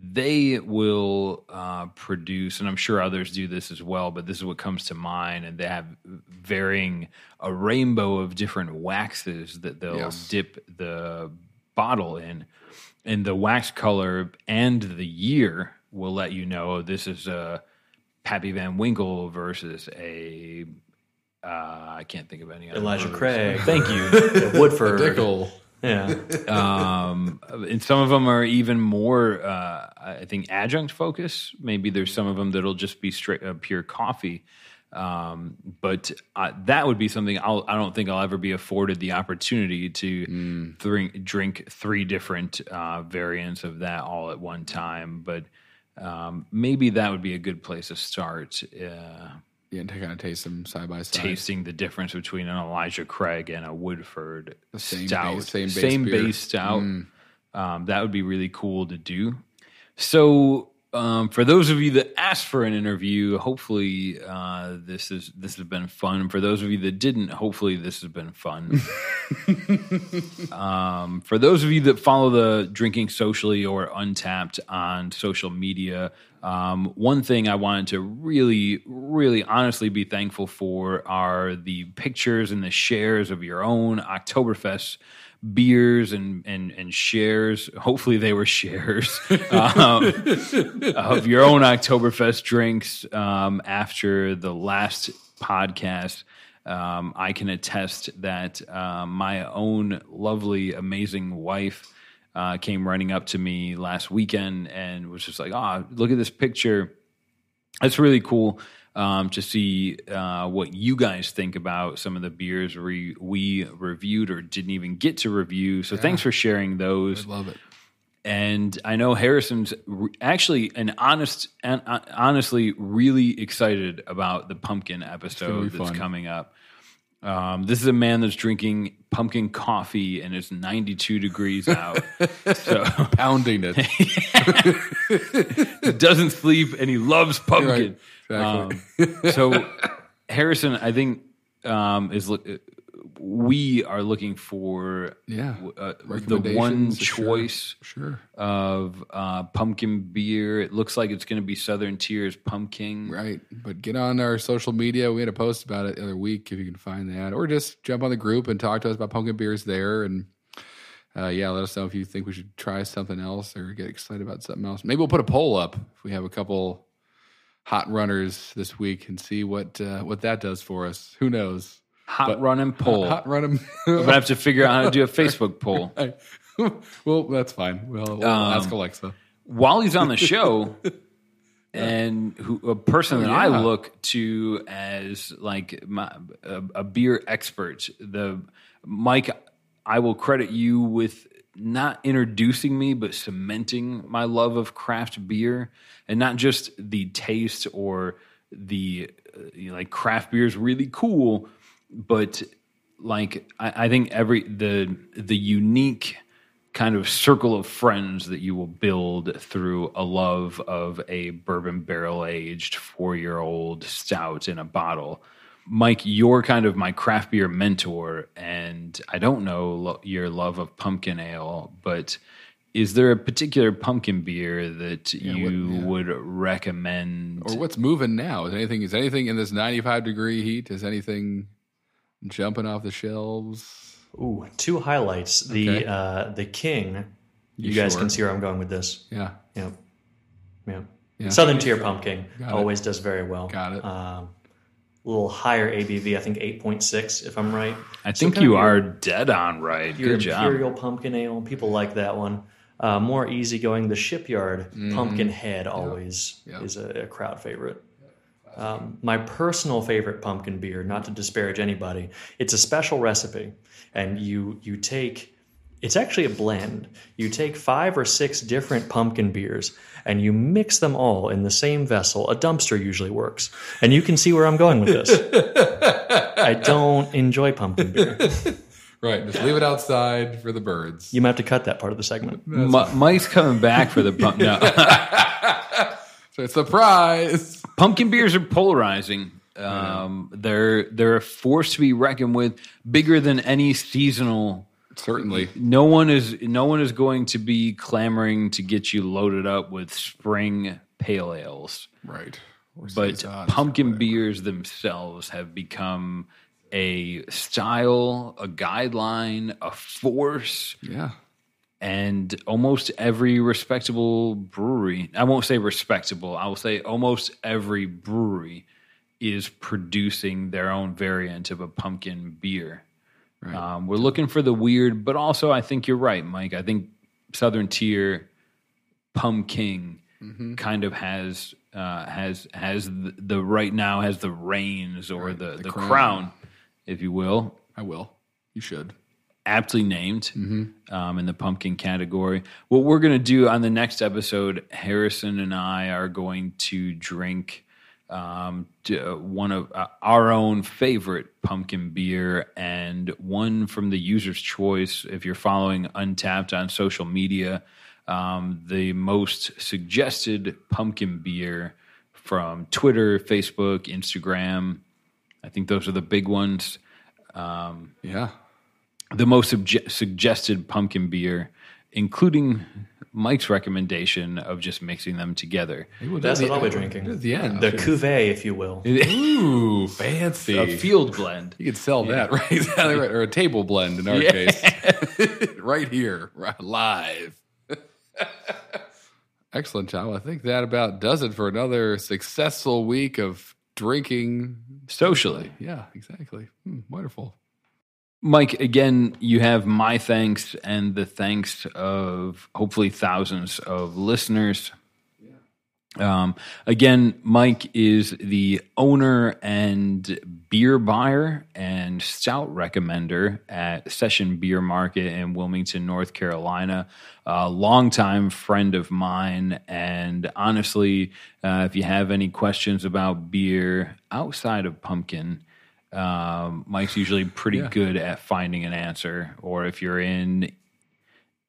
They will uh, produce, and I'm sure others do this as well, but this is what comes to mind. And they have varying a rainbow of different waxes that they'll Yes. dip the bottle in, and the wax color and the year will let you know this is a Pappy Van Winkle versus a. Uh, I can't think of any other Elijah brewers. Craig. Thank you. Woodford. Dickel. Yeah. um, and some of them are even more, uh, I think, adjunct focus. Maybe there's some of them that'll just be straight uh, pure coffee. Um, but uh, that would be something I'll, I don't think I'll ever be afforded the opportunity to drink, drink three different uh, variants of that all at one time. But um, maybe that would be a good place to start. Yeah, and to kind of taste them side by side. tasting the difference between an Elijah Craig and a Woodford same stout, base- same base beer. base stout. Um, that would be really cool to do. So Um, for those of you that asked for an interview, hopefully uh, this is this has been fun. For those of you that didn't, hopefully this has been fun. um, for those of you that follow the drinking socially or untappd on social media, um, one thing I wanted to really, really honestly be thankful for are the pictures and the shares of your own Oktoberfest beers and and and shares. Hopefully, they were shares um, of your own Oktoberfest drinks um, after the last podcast. Um, I can attest that uh, my own lovely, amazing wife uh, came running up to me last weekend and was just like, "Ah, oh, look at this picture. That's really cool." um, to see uh, what you guys think about some of the beers we, we reviewed or didn't even get to review. So yeah. thanks for sharing those. I love it. And I know Harrison's re- actually an honest and uh, honestly really excited about the pumpkin episode that's fun. coming up. Um, this is a man that's drinking pumpkin coffee and it's 92 degrees out. so pounding it. doesn't sleep and he loves pumpkin. Right. Exactly. Um, so Harrison, I think um, is we are looking for yeah uh, the one choice sure, sure. of uh, pumpkin beer. It looks like it's going to be Southern Tier pumpkin. Right, but get on our social media. We had a post about it the other week if you can find that, or just jump on the group and talk to us about pumpkin beers there. And uh, yeah, let us know if you think we should try something else or get excited about something else. Maybe we'll put a poll up if we have a couple hot runners this week and see what uh, what that does for us. Who knows? Hot but, running poll. Hot, hot running. I'm gonna have to figure out how to do a Facebook poll. well, that's fine. We'll, we'll um, ask Alexa. While he's on the show, and who, a person oh, that yeah. I look to as like my, a, a beer expert, the Mike, I will credit you with not introducing me, but cementing my love of craft beer, and not just the taste or the uh, you know, like craft beer is really cool, but like I, I think every the the unique kind of circle of friends that you will build through a love of a bourbon barrel aged four year old stout in a bottle. Mike, you're kind of my craft beer mentor, and I don't know lo- your love of pumpkin ale, but is there a particular pumpkin beer that yeah, you what, yeah. would recommend? Or what's moving now? Is anything is anything in this 95 degree heat? Is anything jumping off the shelves? Ooh, two highlights. The okay. uh, the King. You, you guys sure? can see where I'm going with this. Yeah. Yeah. Yeah. yeah. Southern Tier Pumpkin always does very well. Got it. Um, a little higher ABV, I think 8.6, if I'm right. I think so you are dead on right. Good job. Imperial Pumpkin Ale. People like that one. Uh, more easygoing, the Shipyard mm-hmm. Pumpkin Head always yep. Yep. is a, a crowd favorite. Um, my personal favorite pumpkin beer, not to disparage anybody, it's a special recipe, and you you take. It's actually a blend. You take five or six different pumpkin beers and you mix them all in the same vessel. A dumpster usually works. And you can see where I'm going with this. I don't enjoy pumpkin beer. Right, just leave it outside for the birds. You might have to cut that part of the segment. M- Mike's coming back for the pump. No. so surprise pumpkin beers are polarizing. Um, they're they're a force to be reckoned with, bigger than any seasonal. Certainly, no one is no one is going to be clamoring to get you loaded up with spring pale ales. Right, but pumpkin beers themselves have become a style, a guideline, a force. Yeah and almost every respectable brewery i won't say respectable i will say almost every brewery is producing their own variant of a pumpkin beer right. um, we're looking for the weird but also i think you're right mike i think southern tier pumpkin mm-hmm. kind of has uh, has has the, the, right now has the reins or right. the, the, the crown. crown if you will i will you should aptly named mm-hmm. um, in the pumpkin category. What we're going to do on the next episode, Harrison and I are going to drink um, to, uh, one of uh, our own favorite pumpkin beer and one from the user's choice. If you're following Untappd on social media, um, the most suggested pumpkin beer from Twitter, Facebook, Instagram. I think those are the big ones. Yeah. The most subje- suggested pumpkin beer, including Mike's recommendation of just mixing them together. That's what I'll be drinking. At the end. The cuvee, if you will. Ooh, fancy. A field blend. You could sell that, right? Right. Or a table blend in our case. right here, right, live. Excellent, John. Well, I think that about does it for another successful week of drinking. Socially. Yeah, exactly. Hmm, wonderful. Mike, again, you have my thanks and the thanks of hopefully thousands of listeners. Um, again, Mike is the owner and beer buyer and stout recommender at Session Beer Market in Wilmington, North Carolina. A longtime friend of mine. And honestly, uh, if you have any questions about beer outside of pumpkin, um, Mike's usually pretty Yeah. good at finding an answer. Or if you're in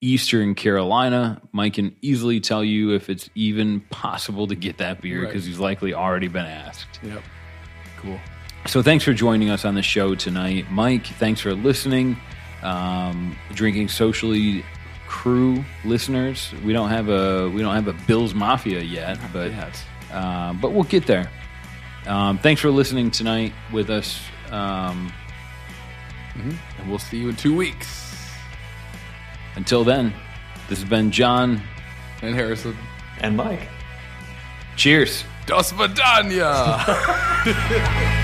Eastern Carolina, Mike can easily tell you if it's even possible to get that beer Right. because he's likely already been asked. Yep. Cool. So thanks for joining us on the show tonight, Mike. Thanks for listening. Um, Drinking socially crew listeners, we don't have a we don't have a Bills Mafia yet, but yet. um, but we'll get there. Um, thanks for listening tonight with us. Um, And we'll see you in two weeks. until then, this has been John. And Harrison. And Mike. Cheers. Dos Vidania!